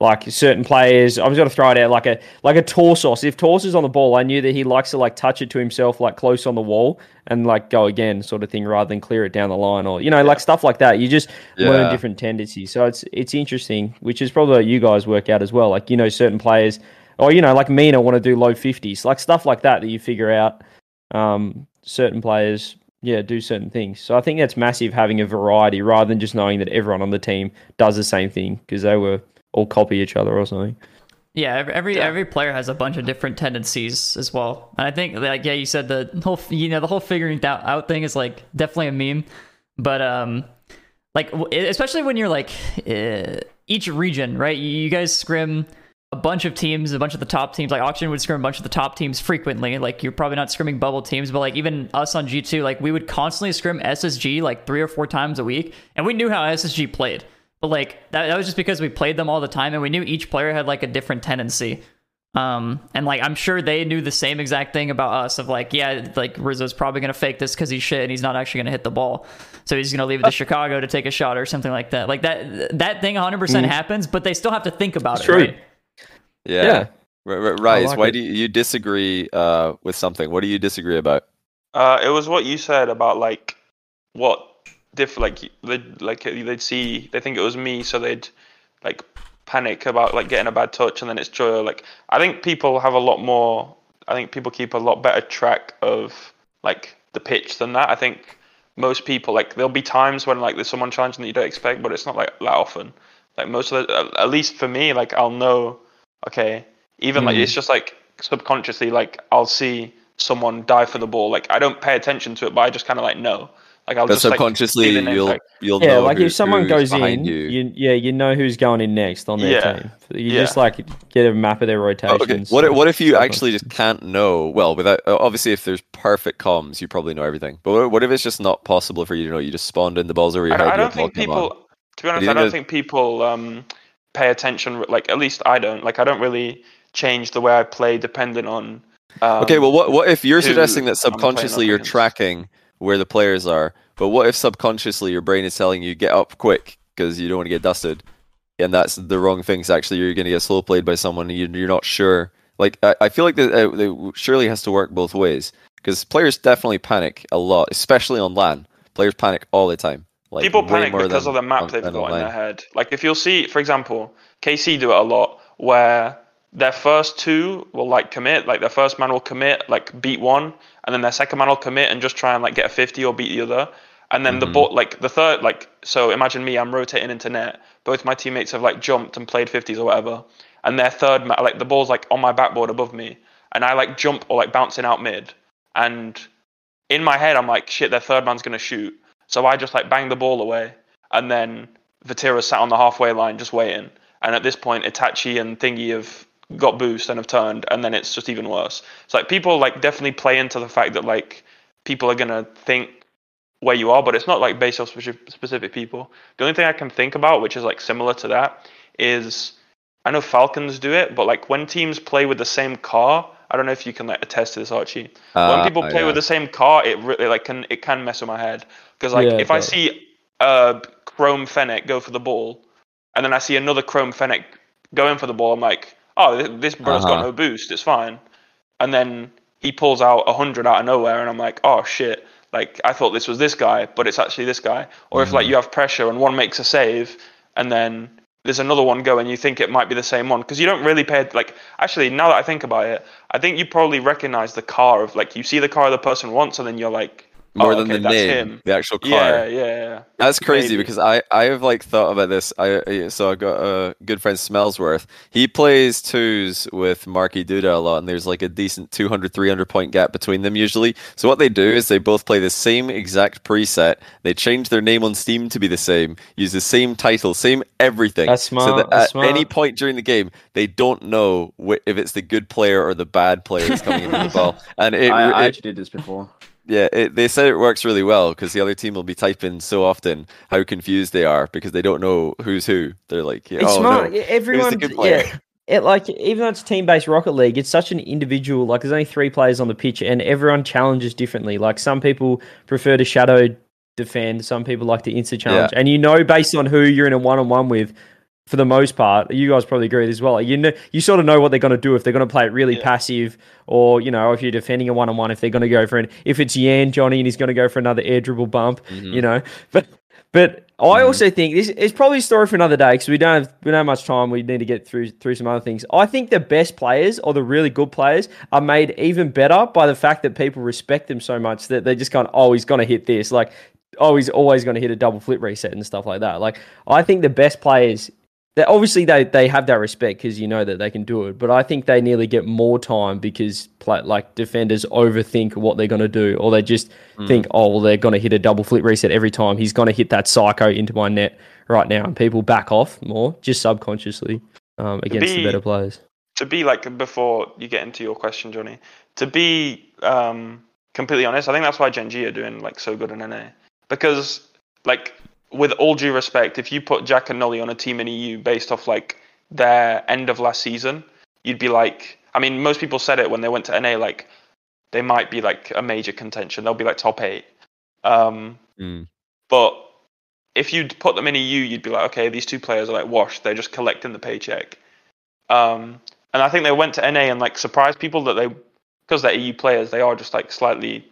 Like certain players, I was going to throw it out like a like a Torsos. If Torsos on the ball, I knew that he likes to like touch it to himself, like close on the wall, and like go again, sort of thing, rather than clear it down the line or you know, like stuff like that. You just learn different tendencies. So it's it's interesting, which is probably what you guys work out as well. Like you know, certain players, or you know, like MENA want to do low fifties, like stuff like that that you figure out. Um, certain players, yeah, do certain things. So I think that's massive having a variety rather than just knowing that everyone on the team does the same thing because they were all copy each other or something. Yeah, every every, every player has a bunch of different tendencies as well, and I think like yeah, you said the whole you know the whole figuring that out thing is like definitely a meme, but um, like especially when you're like uh, each region, right? You, you guys scrim a bunch of teams, a bunch of the top teams. Like auction would scrim a bunch of the top teams frequently. Like you're probably not scrimming bubble teams, but like even us on G two, like we would constantly scrim SSG like three or four times a week, and we knew how SSG played. But like that, that was just because we played them all the time, and we knew each player had like a different tendency. Um, and like I'm sure they knew the same exact thing about us of like, yeah, like Rizzo's probably gonna fake this because he's shit and he's not actually gonna hit the ball, so he's gonna leave it to Chicago to take a shot or something like that. Like that that thing 100 percent happens, but they still have to think about It's it. true. Right? Yeah. Yeah. R- R- Rise, like why it. do you, you disagree uh, with something? What do you disagree about? Uh, it was what you said about like what diff like they like they'd see they think it was me, so they'd like panic about like getting a bad touch, and then it's Joyo. Like I think people have a lot more. I think people keep a lot better track of like the pitch than that. I think most people like there'll be times when like there's someone challenging that you don't expect, but it's not like that often. Like most of the, at least for me, like I'll know. Okay, even like Mhm. it's just like subconsciously, like I'll see someone die for the ball. Like I don't pay attention to it, but I just kind of like know. Like I'll But just like, subconsciously, see the name you'll tag. you'll Yeah, know like who- if someone goes in, you. you. yeah, you know who's going in next on their Yeah. team. You Yeah. just like get a map of their Oh, rotations. okay. What if- what if you actually just can't know? Well, without obviously, if there's perfect comms, you probably know everything. But what- what if it's just not possible for you to know? You just spawned in the balls over your I, head. I don't think no command. people. To be honest, you I don't think think people um, pay attention. Like at least I don't. Like I don't really change the way I play depending on. Um, Okay, well, what what if you're suggesting that subconsciously you're tracking where the players are, but what if subconsciously your brain is telling you get up quick because you don't want to get dusted, and that's the wrong thing? So actually, you're going to get slow played by someone and you, you're not sure. Like I, I feel like that uh, surely has to work both ways because players definitely panic a lot, especially on LAN. Players panic all the time. Like people panic because than of the map they've got in their head. Like if you'll see, for example, KC do it a lot where their first two will like commit, like their first man will commit, like beat one, and then their second man will commit and just try and like get a 50 or beat the other. And then the Mhm. ball, like the third, like so imagine me, I'm rotating into net. Both my teammates have like jumped and played 50s or whatever, and their third, ma- like the ball's like on my backboard above me, and I like jump or like bouncing out mid, and in my head I'm like, shit, their third man's gonna shoot. So I just like bang the ball away, and then Vatira sat on the halfway line just waiting. And at this point, Itachi and Thingy have got boost and have turned, and then it's just even worse. It's like people like definitely play into the fact that like people are gonna think where you are, but it's not like based off specific people. The only thing I can think about, which is like similar to that, is I know Falcons do it, but like when teams play with the same car, I don't know if you can like attest to this, Archie. when Uh, people play yeah. with the same car, it really like can it can mess with my head because like Yeah, it if I see a Chrome Fennec go for the ball, and then I see another Chrome Fennec go in for the ball, I'm like, oh, this bro's got Uh-huh. no boost, it's fine. And then he pulls out a hundred out of nowhere, and I'm like, oh shit, like I thought this was this guy, but it's actually this guy. Or if like Mm-hmm. you have pressure and one makes a save, and then there's another one going, you think it might be the same one because you don't really pay like. Actually, now that I think about it, I think you probably recognize the car of like you see the car the person wants, and then you're like, more oh, than okay, the name, him. the actual car. Yeah, yeah, yeah. That's crazy Maybe. because I, I have like thought about this. I I- so I got a good friend Smellsworth. He plays twos with Marky Duda a lot, and there's like a decent 200, 300 point gap between them usually. So what they do is they both play the same exact preset. They change their name on Steam to be the same, use the same title, same everything. That's So that that's at any point during the game, they don't know wh- if it's the good player or the bad player that's coming into the ball. And it, I, I it- actually did this before. Yeah, it, they said it works really well because the other team will be typing so often how confused they are because they don't know who's who. They're like, yeah, It's oh smart. no, Everyone, yeah. It like even though it's team based Rocket League, it's such an individual. Like there's only three players on the pitch, and everyone challenges differently. Like some people prefer to shadow defend, some people like to insta challenge, and you know based on who you're in a one on one with, for the most part. You guys probably agree as well. You know, you sort of know what they're going to do if they're going to play it really Yeah. passive, or you know, if you're defending a one on one, if they're going to go for an if it's Yan Johnny and he's going to go for another air dribble bump, Mm-hmm. you know. But but I also think this is probably a story for another day because we don't have we don't have much time. We need to get through through some other things. I think the best players or the really good players are made even better by the fact that people respect them so much that they're just going, oh, he's going to hit this, like. Oh, he's always going to hit a double flip reset and stuff like that. Like, I think the best players they obviously they they have that respect because you know that they can do it. But I think they nearly get more time because play, like defenders overthink what they're going to do, or they just think, oh, well, they're going to hit a double flip reset every time. He's going to hit that psycho into my net right now, and people back off more just subconsciously um, against the better players. to be like before you get into your question, Johnny. To be um, completely honest, I think that's why Gen.G are doing like so good in NA because like with all due respect, if you put Jack and Noly on a team in EU based off like their end of last season, you'd be like, I mean, most people said it when they went to NA, like they might be like a major contention. They'll be like top eight. Um, Mm. but if you'd put them in EU, you'd be like, okay, these two players are like washed. They're just collecting the paycheck. Um, and I think they went to NA and like surprised people that they, because they're EU players, they are just like slightly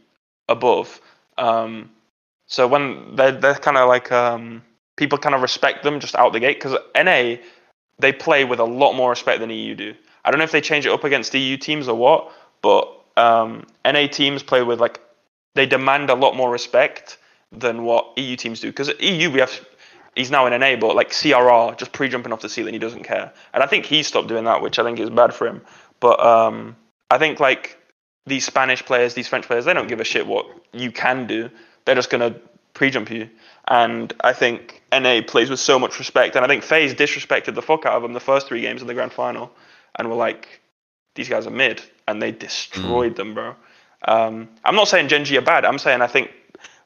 above. Um, so when they're they're kind of like um, people kind of respect them just out the gate because NA they play with a lot more respect than EU do. I don't know if they change it up against EU teams or what, but um, NA teams play with like they demand a lot more respect than what EU teams do. Because EU we have he's now in NA, but like CRR just pre jumping off the ceiling, he doesn't care. And I think he stopped doing that, which I think is bad for him. But um, I think like these Spanish players, these French players, they don't give a shit what you can do. They're just gonna pre jump you. And I think NA plays with so much respect. And I think FaZe disrespected the fuck out of them the first three games in the grand final, and were like, these guys are mid, and they destroyed them, bro. Um, I'm not saying Gen.G are bad. I'm saying I think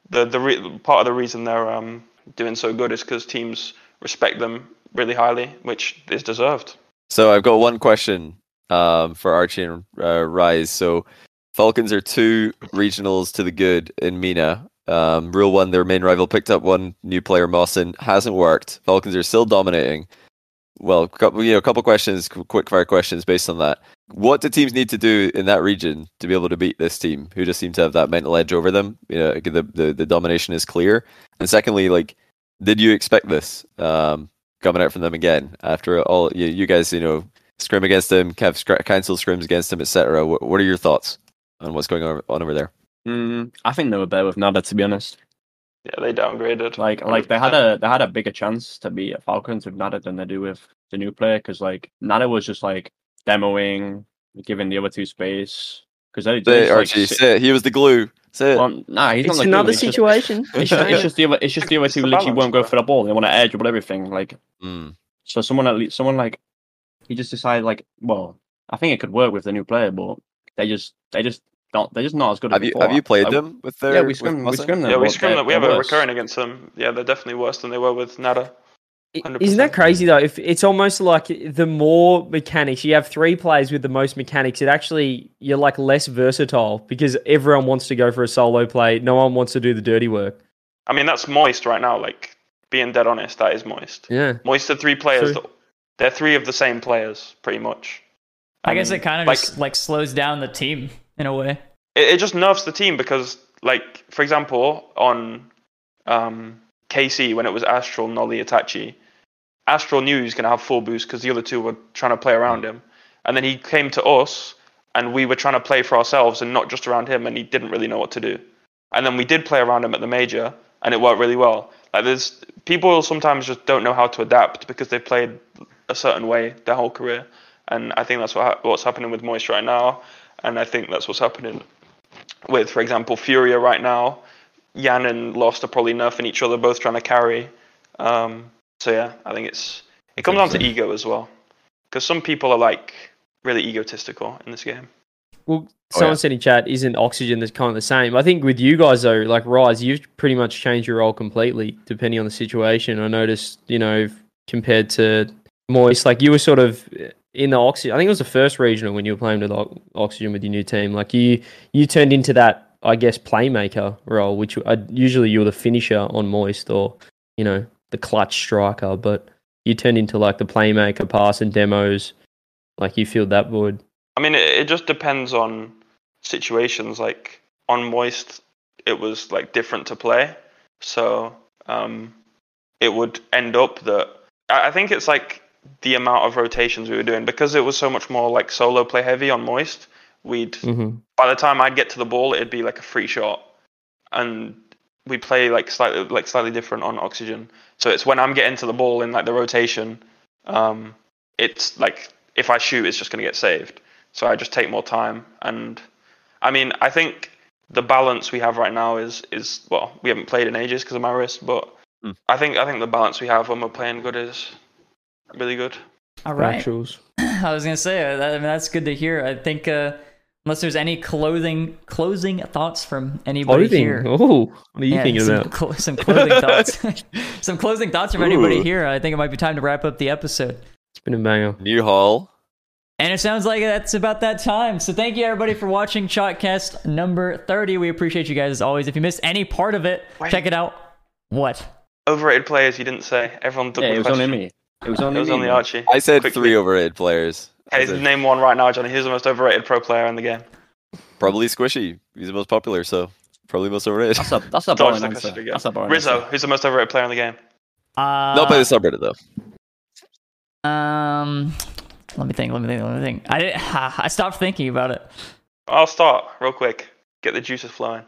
the the re- part of the reason they're um, doing so good is because teams respect them really highly, which is deserved. So I've got one question um, for Archie and uh, Rise. So Falcons are two regionals to the good in MENA. Um, Rule one, their main rival picked up one new player, Mawson. Hasn't worked. Falcons are still dominating. Well, couple, you know, a couple questions, quick fire questions based on that. What do teams need to do in that region to be able to beat this team, who just seem to have that mental edge over them? You know, the the, the domination is clear. And secondly, like, did you expect this um, coming out from them again after all? You, you guys, you know, scrim against them, have scr- cancel scrims against them, etc. What, what are your thoughts on what's going on, on over there? Mm, I think they were better with Nada, to be honest. Yeah, they downgraded. Like, like they had a they had a bigger chance to beat Falcons with Nada than they do with the new player because like Nada was just like demoing, giving the other two space because they, Say they it, just, like, sit- He was the glue. Say it. Well, nah, he's It's not the another glue, just- situation. It's just, it's just the other, it's just the other two the literally balance, won't go bro. for the ball. They want to air dribble everything. Like Mm. so, someone at least, someone like he just decided like, well, I think it could work with the new player, but they just they just don't. They're just not as good. Have as you before. have you played I- them with their? Yeah, we with scrim, we Mawson? scrim them. yeah, we but scrim them. We have they're a recurring against them. Yeah, they're definitely worse than they were with Nada. 100%. Isn't that crazy though? If it's almost like the more mechanics you have, three players with the most mechanics, it actually you're like less versatile because everyone wants to go for a solo play. No one wants to do the dirty work. I mean, that's moist right now. Like being dead honest, that is moist. Yeah, Moist are three players. True. That, they're three of the same players, pretty much. I guess And, it um, kind of like, just like slows down the team in a way. it, it just nerfs the team because, like, for example, on um, KC when it was Astral, Noly, Itachi, Astral knew he was going to have full boost because the other two were trying to play around him, and then he came to us and we were trying to play for ourselves and not just around him, and he didn't really know what to do. And then we did play around him at the major, and it worked really well. Like, there's people sometimes just don't know how to adapt because they've played a certain way their whole career, and I think that's what ha- what's happening with Moist right now, and I think that's what's happening with, for example, Furia right now. Yan and Lost are probably nerfing each other, both trying to carry. Um, so yeah, I think it's it comes down to ego as well, because some people are like really egotistical in this game. Well, Oh, someone yeah. said in chat, isn't oxygen that's kind of the same? I think with you guys though, like Rise, you've pretty much changed your role completely depending on the situation. I noticed, you know, compared to Moist, like you were sort of in the oxygen. I think it was the first regional when you were playing with oxygen with your new team. Like you, you turned into that, I guess, playmaker role, which uh, usually you were the finisher on Moist or, you know, the clutch striker. But you turned into like the playmaker, pass and demos. Like you filled that void. I mean, it, it just depends on situations. Like on moist, it was like different to play, so um, it would end up that I I think it's like the amount of rotations we were doing because it was so much more like solo play heavy on moist. We'd Mm-hmm. by the time I'd get to the ball, it'd be like a free shot, and we play like slightly like slightly different on oxygen. So it's when I'm getting to the ball in like the rotation, um, it's like if I shoot, it's just gonna get saved. So I just take more time, and I mean, I think the balance we have right now is is well, we haven't played in ages because of my wrist, but Hmm. I think I think the balance we have when we're playing good is really good. All right. Actuals. I was gonna say uh, that, I mean, that's good to hear. I think uh, unless there's any clothing closing thoughts from anybody Clothing. here. Oh, what are you Yeah, thinking some, about? clo- some clothing thoughts. some closing thoughts from anybody here. I think it might be time to wrap up the episode. It's been a banger. New Hall. And it sounds like that's about that time. So thank you everybody for watching Chalked Cast number 30. We appreciate you guys as always. If you missed any part of it, Wait. check it out. What? Overrated players, you didn't say. Everyone took Yeah, the it was question. only me. It was It only was only. Archie. I said Quickly. three overrated players. I Okay, said name one right now, Johnny. Who's the most overrated pro player in the game? probably Squishy. He's the most popular, so probably most overrated. That's a that's a Dodge boring the answer. question. That's a boring Rizzo, answer. who's the most overrated player in the game? Uh, Not play the subreddit though. Um, let me think. Let me think. Let me think. I didn't. I stopped thinking about it. I'll start real quick. Get the juices flowing.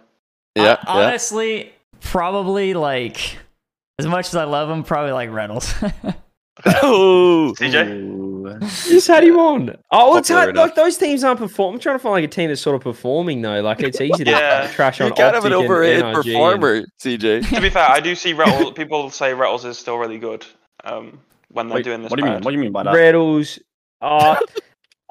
Yeah, Hon- yeah. Honestly, probably like as much as I love him, probably like Reynolds. Oh, CJ? Ooh. Just had him on. Oh, it's hard. Like those teams aren't performing. I'm trying to find like a team that's sort of performing though. Like it's easy to Yeah. trash on. you can't have an overrated NRG and- performer, CJ. to be fair, I do see Retals. people say Retals is still really good um, when they're Wait, doing this. what do you mean? What do you mean by that? Retals. Oh,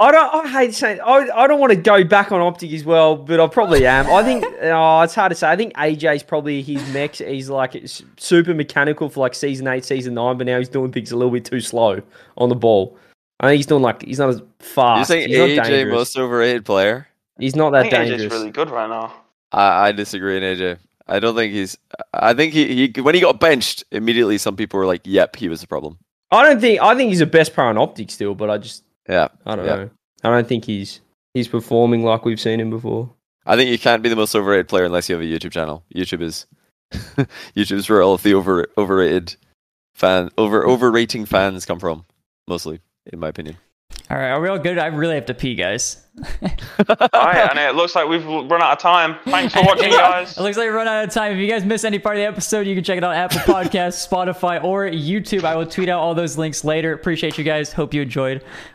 I don't. I hate saying. I, I don't want to go back on Optic as well, but I probably am. I think. Oh, it's hard to say. I think AJ's probably his mech. He's like super mechanical for like season eight, season nine, but now he's doing things a little bit too slow on the ball. I think he's doing like he's not as You're fast. saying he's AJ dangerous. most overrated player? He's not I that think dangerous. AJ's really good right now. I, I disagree in AJ. I don't think he's. I think he, he when he got benched immediately, some people were like, "Yep, he was the problem." I don't think. I think he's the best player on Optic still, but I just Yeah, I don't Yeah. know. I don't think he's he's performing like we've seen him before. I think you can't be the most overrated player unless you have a YouTube channel. YouTube is YouTube's where all of the over overrated fan over overrating fans come from, mostly, in my opinion. all right, are we all good? I really have to pee, guys. All right, and it looks like we've run out of time. Thanks for watching, guys. It looks like we've run out of time. If you guys missed any part of the episode, you can check it out on Apple Podcasts, Spotify, or YouTube. I will tweet out all those links later. Appreciate you guys. Hope you enjoyed.